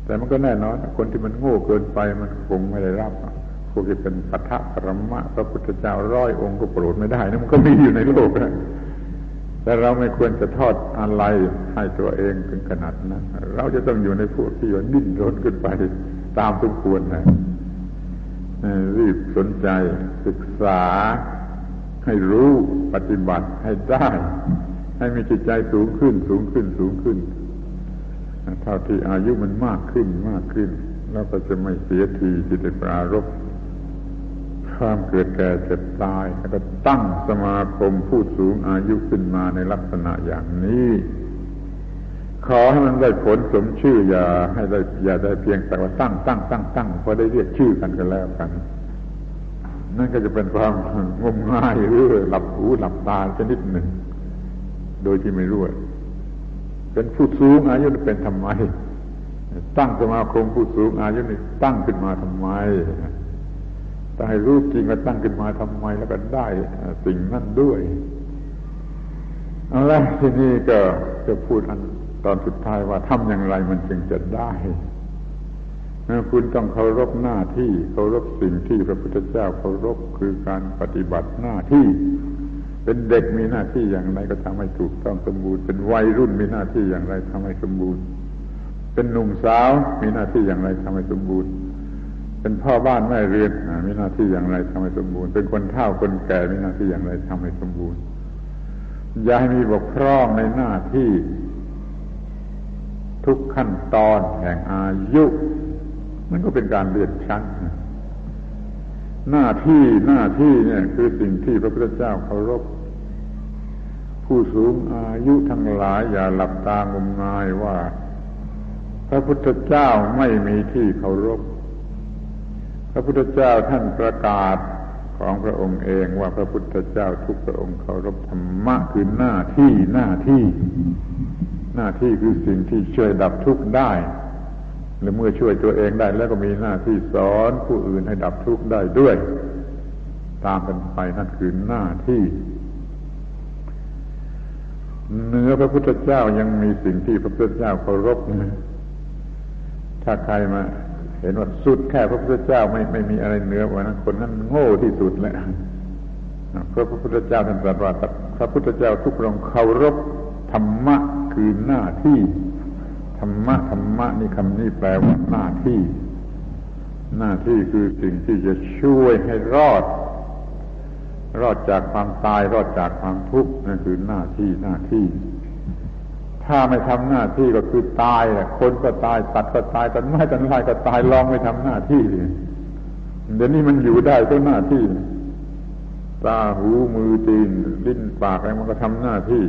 แต่มันก็แน่นอนคนที่มันโง่เกินไปมันคงไม่ได้รับพวกที่เป็นปัทะปรมะพระพุทธเจ้าร้อยองค์ก็โปรดไม่ได้นะมันก็มีอยู่ในโลกนะ แต่เราไม่ควรจะทอดอะไรให้ตัวเองถึงขนาดนั้น เราจะต้องอยู่ในพวกที่ดิ้นรนขึ้นไปตามสมควรนะรีบสนใจศึกษา ให้รู้ปฏิบัติให้ได้ ให้มีจิตใจสูงขึ้น สูงขึ้นสูงขึ้น เท่าที่อายุมันมากขึ้นมากขึ้น แล้วก็จะไม่เสียทีที่ได้ปรารบ ความเกิดแก่เจ็บตาย แล้วก็ตั้งสมาคมผู้สูงอายุขึ้นมาในลักษณะอย่างนี้ ขอให้มันได้ผลสมชื่ออย่าให้ได้อย่าได้เพียงแต่ว่าตั้งตั้งตั้งตั้งพอได้เรียกชื่อกันกันแล้วกัน นั่นก็จะเป็นความงมงายหรือหลับหูหลับตาชนิดหนึ่ง โดยที่ไม่รู้เป็นผู้สูงอายุเป็นทำไม ตั้งสมาคมผู้สูงอายุนี่ตั้งขึ้นมาทำไม ถ้าให้รู้จริงว่าตั้งขึ้นมาทำไมแล้วก็ได้สิ่งนั้นด้วยเอาละทีนี้ก็จะพูดอันตอนสุดท้ายว่าทำอย่างไรมันจึงจะได้คุณต้องเคารพหน้าที่เคารพสิ่งที่พระพุทธเจ้าเคารพคือการปฏิบัติหน้าที่ เป็นเด็กมีหน้าที่อย่างไรก็ทำให้ถูกต้องสมบูรณ์ เป็นวัยรุ่นมีหน้าที่อย่างไรทำให้สมบูรณ์ เป็นหนุ่มสาวมีหน้าที่อย่างไรทำให้สมบูรณ์ เป็นพ่อบ้านแม่เรียนมีหน้าที่อย่างไรทำให้สมบูรณ์ เป็นคนเฒ่าคนแก่มีหน้าที่อย่างไรทำให้สมบูรณ์อย่าให้มีบกพร่องในหน้าที่ ทุกขั้นตอนแห่งอายุ มันก็เป็นการเลื่อนชั้นหน้าที่หน้าที่เนี่ย คือสิ่งที่พระพุทธเจ้าเคารพผู้สูงอายุทั้งหลายอย่าหลับตางมงายว่า พระพุทธเจ้าไม่มีที่เคารพ ระพุทธเจ้าท่านประกาศของพระองค์เองว่าพระพุทธเจ้าทุกพระองค์เคารพธรรมะคือหน้าที่หน้าที่ หน้าที่คือสิ่งที่ช่วยดับทุกข์ได้และเมื่อช่วยตัวเองได้แล้วก็มีหน้าที่สอนผู้อื่นให้ดับทุกข์ได้ด้วย ตามกันไปนั่นคือหน้าที่เนื้อพระพุทธเจ้ายังมีสิ่งที่พระพุทธเจ้าเคารพถ้าใครมา เห็นว่าสุดแค่พระพุทธเจ้าไม่ไม่มีอะไรเหนือกว่านั้นคนนั้นโง่ที่สุดแล้วเพราะพระพุทธเจ้าท่านตรัสว่าพระพุทธเจ้าทุกพระองค์เคารพธรรมะคือหน้าที่ธรรมะธรรมะนี่คำนี้แปลว่าหน้าที่ หน้าที่คือสิ่งที่จะช่วยให้รอด รอดจากความตายรอดจากความทุกข์นั่นคือหน้าที่หน้าที่ ถ้าไม่ทำหน้าที่ก็คือตายแหละคนก็ตายสัตว์ก็ตายต้นไม้ต้นไม้ก็ตายลองไม่ทำหน้าที่เดี๋ยวนี้มันอยู่ได้ก็หน้าที่ ตาหูมือตีนลิ้นปากอะไรมันก็ทำหน้าที่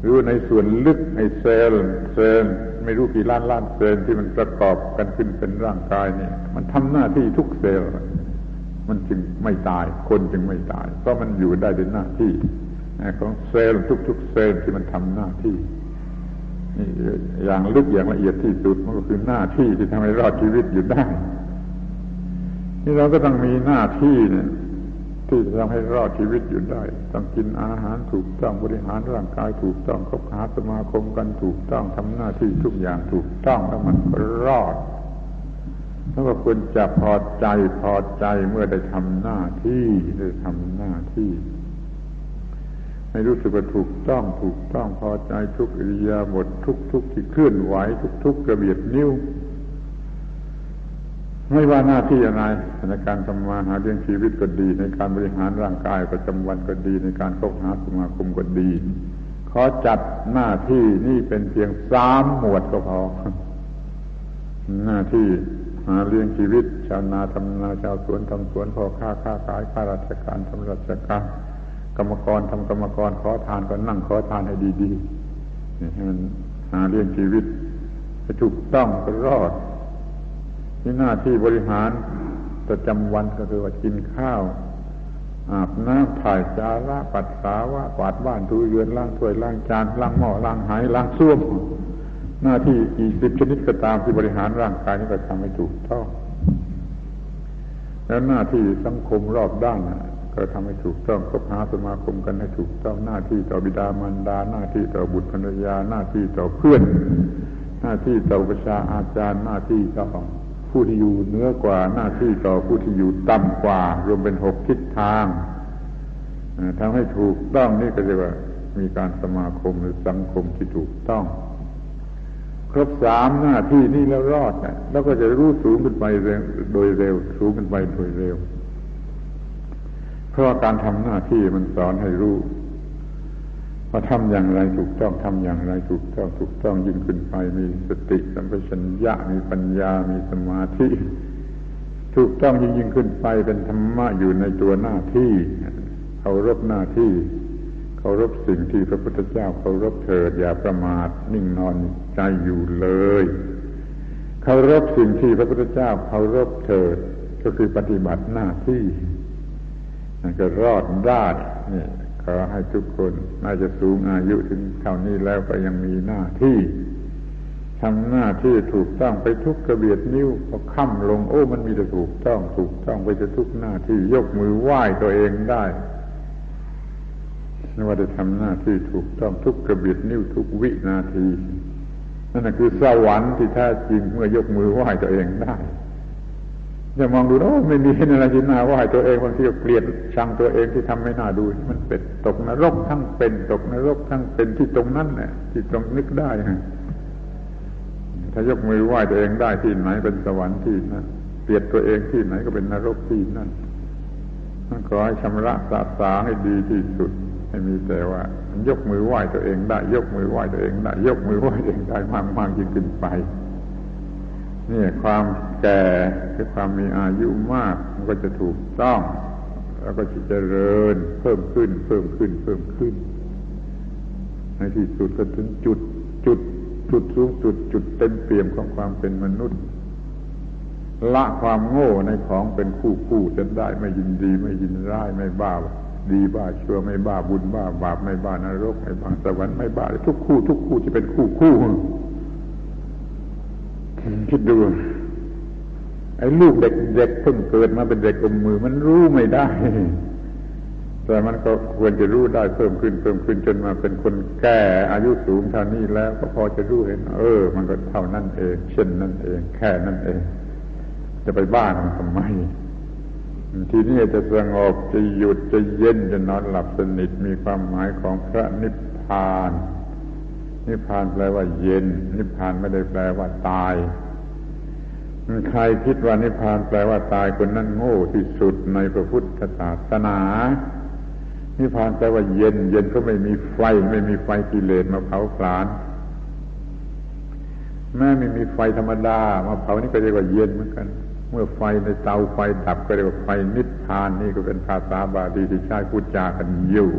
หรือในส่วนลึกในเซลล์เซลล์ไม่รู้กี่ล้านล้านเซลล์ที่มันประกอบกันขึ้นเป็นร่างกายนี่มันทำหน้าที่ทุกเซลล์มันจึงไม่ตาย คนจึงไม่ตาย เพราะมันอยู่ได้เป็นหน้าที่ ของเซลล์ทุก ๆ เซลล์ที่มันทำหน้าที่นี่อย่างลึกอย่างละเอียดที่สุดมันก็คือหน้าที่ที่ทำให้รอดชีวิตอยู่ได้ นี่เราก็ต้องมีหน้าที่เนี่ยที่จะทำให้รอดชีวิตอยู่ได้ต้องกินอาหารถูกต้องบริหารร่างกายถูกต้องคบหาสมาคมกันถูกต้องทำหน้าที่ทุกอย่างถูกต้องแล้วมันก็รอดแล้วก็ควรจะพอใจพอใจเมื่อได้ทำหน้าที่ได้ทำหน้าที่ ให้รู้สึกว่าถูกต้องถูกต้องพอใจทุกอิริยาบถทุกทุกที่เคลื่อนไหวทุกทุกกระเบียดนิ้ว ไม่ว่าหน้าที่อะไรในการทำมาหาเลี้ยงชีวิตก็ดี ในการบริหารร่างกายประจำวันก็ดี ในการคบหาสมาคมก็ดี ขอจัดหน้าที่นี่เป็นเพียงสามหมวดก็พอ หน้าที่หาเลี้ยงชีวิต ชาวนาทำนาชาวสวนทำสวนพ่อค้าค้าขายข้าราชการทำราชการ กรรมกรทำกรรมกรขอทานก็นั่งขอทานให้ดีๆให้มันหาเลี้ยงชีวิตให้ถูกต้องก็รอดที่หน้าที่บริหารประจำวันก็คือว่ากินข้าว อาบน้ำถ่ายจาระปัดสาวะกวาดบ้านทูเรือนล้างถ้วยล้างจานล้างหม้อล้างหายล้างส้วมหน้าที่กี่สิบชนิดก็ตามที่บริหารร่างกายนี้ก็ทำให้ถูกต้องแล้วหน้าที่สังคมรอบด้าน ก็ทำให้ถูกต้องคบหาสมาคมกันให้ถูกต้องหน้าที่ต่อบิดามารดา หน้าที่ต่อบุตรภรรยา หน้าที่ต่อเพื่อน หน้าที่ต่อประชาอาจารย์ หน้าที่ต่อผู้ที่อยู่เหนือกว่าหน้าที่ต่อผู้ที่อยู่ต่ำกว่า รวมเป็นหกทิศทางทำให้ถูกต้องนี่ก็เรียกว่ามีการสมาคมหรือสังคมที่ถูกต้อง ครบสามหน้าที่นี่แล้วรอดนะแล้วก็จะรู้สูงขึ้นไปโดยเร็ว สูงขึ้นไปโดยเร็ว เพราะการทำหน้าที่มันสอนให้รู้ว่าทำอย่างไรถูกต้องทำอย่างไรถูกต้องถูกต้องยิ่งขึ้นไปมีสติสัมปชัญญะมีปัญญามีสมาธิถูกต้องยิ่งยิ่งขึ้นไปเป็นธรรมะอยู่ในตัวหน้าที่เคารพหน้าที่เคารพสิ่งที่พระพุทธเจ้าเคารพเถิดอย่าประมาทนิ่งนอนใจอยู่เลยเคารพสิ่งที่พระพุทธเจ้าเคารพเถิดก็คือปฏิบัติหน้าที่ นั่นก็รอดได้นี่ขอให้ทุกคนน่าจะสูงอายุถึงเท่านี้แล้วก็ยังมีหน้าที่ทำหน้าที่ถูกต้องไปทุกกระเบียดนิ้วพอค่ำลงโอ้มันมีแต่ถูกต้องถูกต้องไปจะทุกหน้าที่ยกมือไหว้ตัวเองได้ว่าจะทำหน้าที่ถูกต้องทุกกระบิดนิ้วทุกวินาทีนั่นคือสวรรค์ที่แท้จริงเมื่อยกมือไหว้ตัวเองได้ จะมองดูโอ้ไม่มีอะไรที่น่าไหว้ตัวเองบางทีก็เกลียดชังตัวเองที่ทำไม่น่าดูมันเป็นตกนรกทั้งเป็น ตกนรกทั้งเป็นที่ตรงนั้นแหละที่ตรงนึกได้ถ้ายกมือไหว้ตัวเองได้ที่ไหนเป็นสวรรค์ที่นั่นเกลียดตัวเองที่ไหนก็เป็นนรกที่นั่นต้องขอให้ชำระสาสาให้ดีที่สุดให้มีแต่ว่า ยกมือไหว้ตัวเองได้ ยกมือไหว้ตัวเองได้ ยกมือไหว้ตัวเองได้มากมากยิ่งขึ้นไป นี่ความแก่คือความมีอายุมาก มันก็จะถูกต้อง แล้วก็จะเจริญเพิ่มขึ้น เพิ่มขึ้น เพิ่มขึ้น ในที่สุดก็ถึงจุดจุดจุดสูงจุดจุดเต็มเปี่ยมของความเป็นมนุษย์ ละความโง่ในของเป็นคู่คู่จะได้ไม่ยินดีไม่ยินร้ายไม่บ้าดีบ้าชั่วไม่บ้าบุญบ้าบาปไม่บ้านรกไม่บ้าสวรรค์ไม่บ้าทุกคู่ ทุกคู่จะเป็นคู่คู่ คิดดูไอ้ลูกเด็กเด็กเพิ่งเกิดมาเป็นเด็กอมมือ มันรู้ไม่ได้ แต่มันก็ควรจะรู้ได้เพิ่มขึ้นเพิ่มขึ้นจนมาเป็นคนแก่อายุสูงเท่านี้แล้ว ก็พอจะรู้เห็น เออ มันก็เท่านั้นเอง เช่นนั้นเอง แค่นั้นเอง จะไปบ้านมันทำไมทีนี้จะสงบจะหยุดจะเย็นจะนอนหลับสนิทมีความหมายของพระนิพพาน นิพพานแปลว่าเย็น นิพพานไม่ได้แปลว่าตายใครคิดว่านิพพานแปลว่าตายคนนั้นโง่ที่สุดในพระพุทธศาสนา นิพพานแปลว่าเย็น เย็นก็ไม่มีไฟ ไม่มีไฟกิเลสมาเผาผลาญแม้ไม่มีไฟธรรมดา มาเผานี่ก็เรียกว่าเย็นเหมือนกัน เมื่อไฟในเตาไฟดับก็เรียกว่าไฟนิพพานนี่ก็เป็นภาษาบาลีที่ใช้พูดจากันอยู่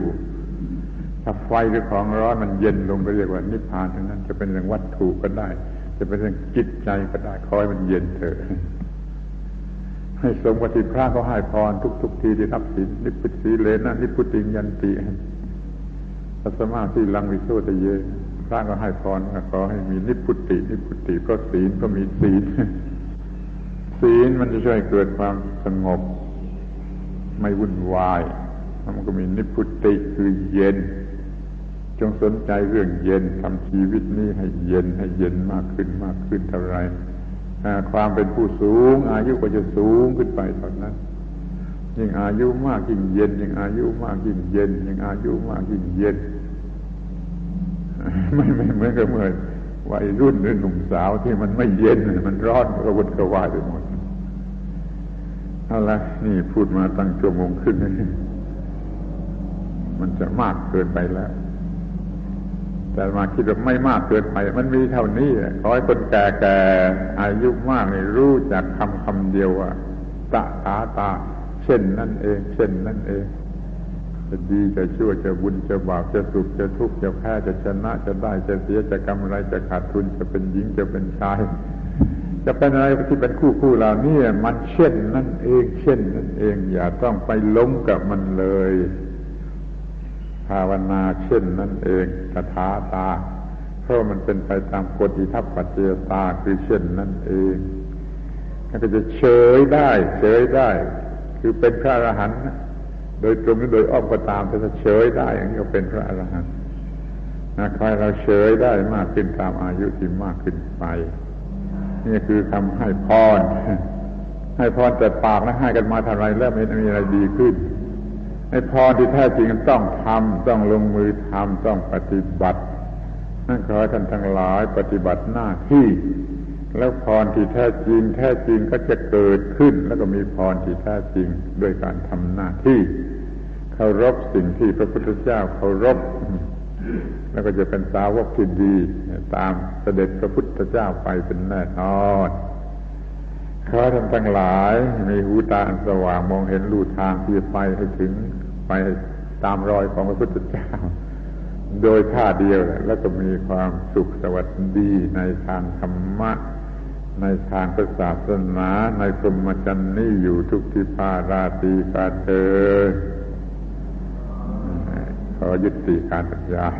ถ้าไฟหรือของร้อนมันเย็นลงก็เรียกว่านิพพานทั้งนั้น จะเป็นเรื่องวัตถุก็ได้ จะเป็นเรื่องจิตใจก็ได้คอยมันเย็นเถอะให้สมกับที่พระเขาให้พรทุกๆทีที่รับศีลนิพพิสีเลนะนิพุติยันติปัสมาที่ลังวิโสตเย พระก็ให้พรขอให้มีนิพุตินิพุติก็ศีลก็มีศีล ศีลมันจะช่วยเกิดความสงบ ไม่วุ่นวายมันก็มีนิพุติคือเย็น จงสนใจเรื่องเย็นทำชีวิตนี้ให้เย็นให้เย็นมากขึ้นมากขึ้นเท่าไรความเป็นผู้สูง อายุก็จะสูงขึ้นไปเท่านั้น ยิ่งอายุมากยิ่งเย็น ยิ่งอายุมากยิ่งเย็น ยิ่งอายุมากยิ่งเย็นไม่ไม่เหมือนกับเมื่อวัยรุ่นหรือหนุ่มสาวที่มันไม่เย็นมันร้อนกระวนกระวายไปหมดเอาละนี่พูดมาตั้งชั่วโมงขึ้นมันจะมากเกินไปแล้ว แต่มาคิดว่าไม่มากเกินไป มันมีเท่านี้ขอให้คนแก่ๆอายุมากนี่รู้จักคำคำเดียวว่าตะตาตา เช่นนั่นเอง เช่นนั่นเองจะดีจะชั่วจะบุญจะบาปจะสุขจะทุกข์จะแพ้จะชนะจะได้จะเสียจะกำไรจะขาดทุนจะเป็นหญิงจะเป็นชาย จะเป็นอะไรที่เป็นคู่คู่เรานี่มันเช่นนั่นเอง เช่นนั่นเอง อย่าต้องไปล้มกับมันเลย ภาวนาเช่นนั่นเองคาถาตา เพราะมันเป็นไปตามกฎอิทัปปัจเจตาคือเช่นนั่นเองก็จะเฉยได้เฉยได้ คือเป็นพระอรหันต์โดยตรงหรือโดยอ้อมก็ตามแต่ถ้าเฉยได้อย่างนี้ก็เป็นพระอรหันต์นะใครเราเฉยได้มากขึ้นตามอายุที่มากขึ้นไป นี่คือคำให้พรให้พรแต่ปากนะให้กันมาเท่าไรแล้วไม่มีอะไรดีขึ้น ให้พรที่แท้จริงต้องทำต้องลงมือทำต้องปฏิบัตินั่นขอท่านทั้งหลายปฏิบัติหน้าที่ แล้วพรที่แท้จริง แท้จริงก็จะเกิดขึ้น แล้วก็มีพรที่แท้จริงด้วยการทำหน้าที่เคารพสิ่งที่พระพุทธเจ้าเคารพแล้วก็จะเป็นสาวกที่ดี ตามเสด็จพระพุทธเจ้าไปเป็นแน่นอน ขอท่านทั้งหลาย มีหูตาสว่างมองเห็นลู่ทางที่จะไปให้ถึงไปตามรอยของพระพุทธเจ้า โดยท่าเดียวแล้วก็มีความสุขสวัสดีในทางธรรมะ ในทางศาสนา ในพรหมจรรย์นี้อยู่ทุกทิพาราตีกาเธอขอยุติการบรรยาย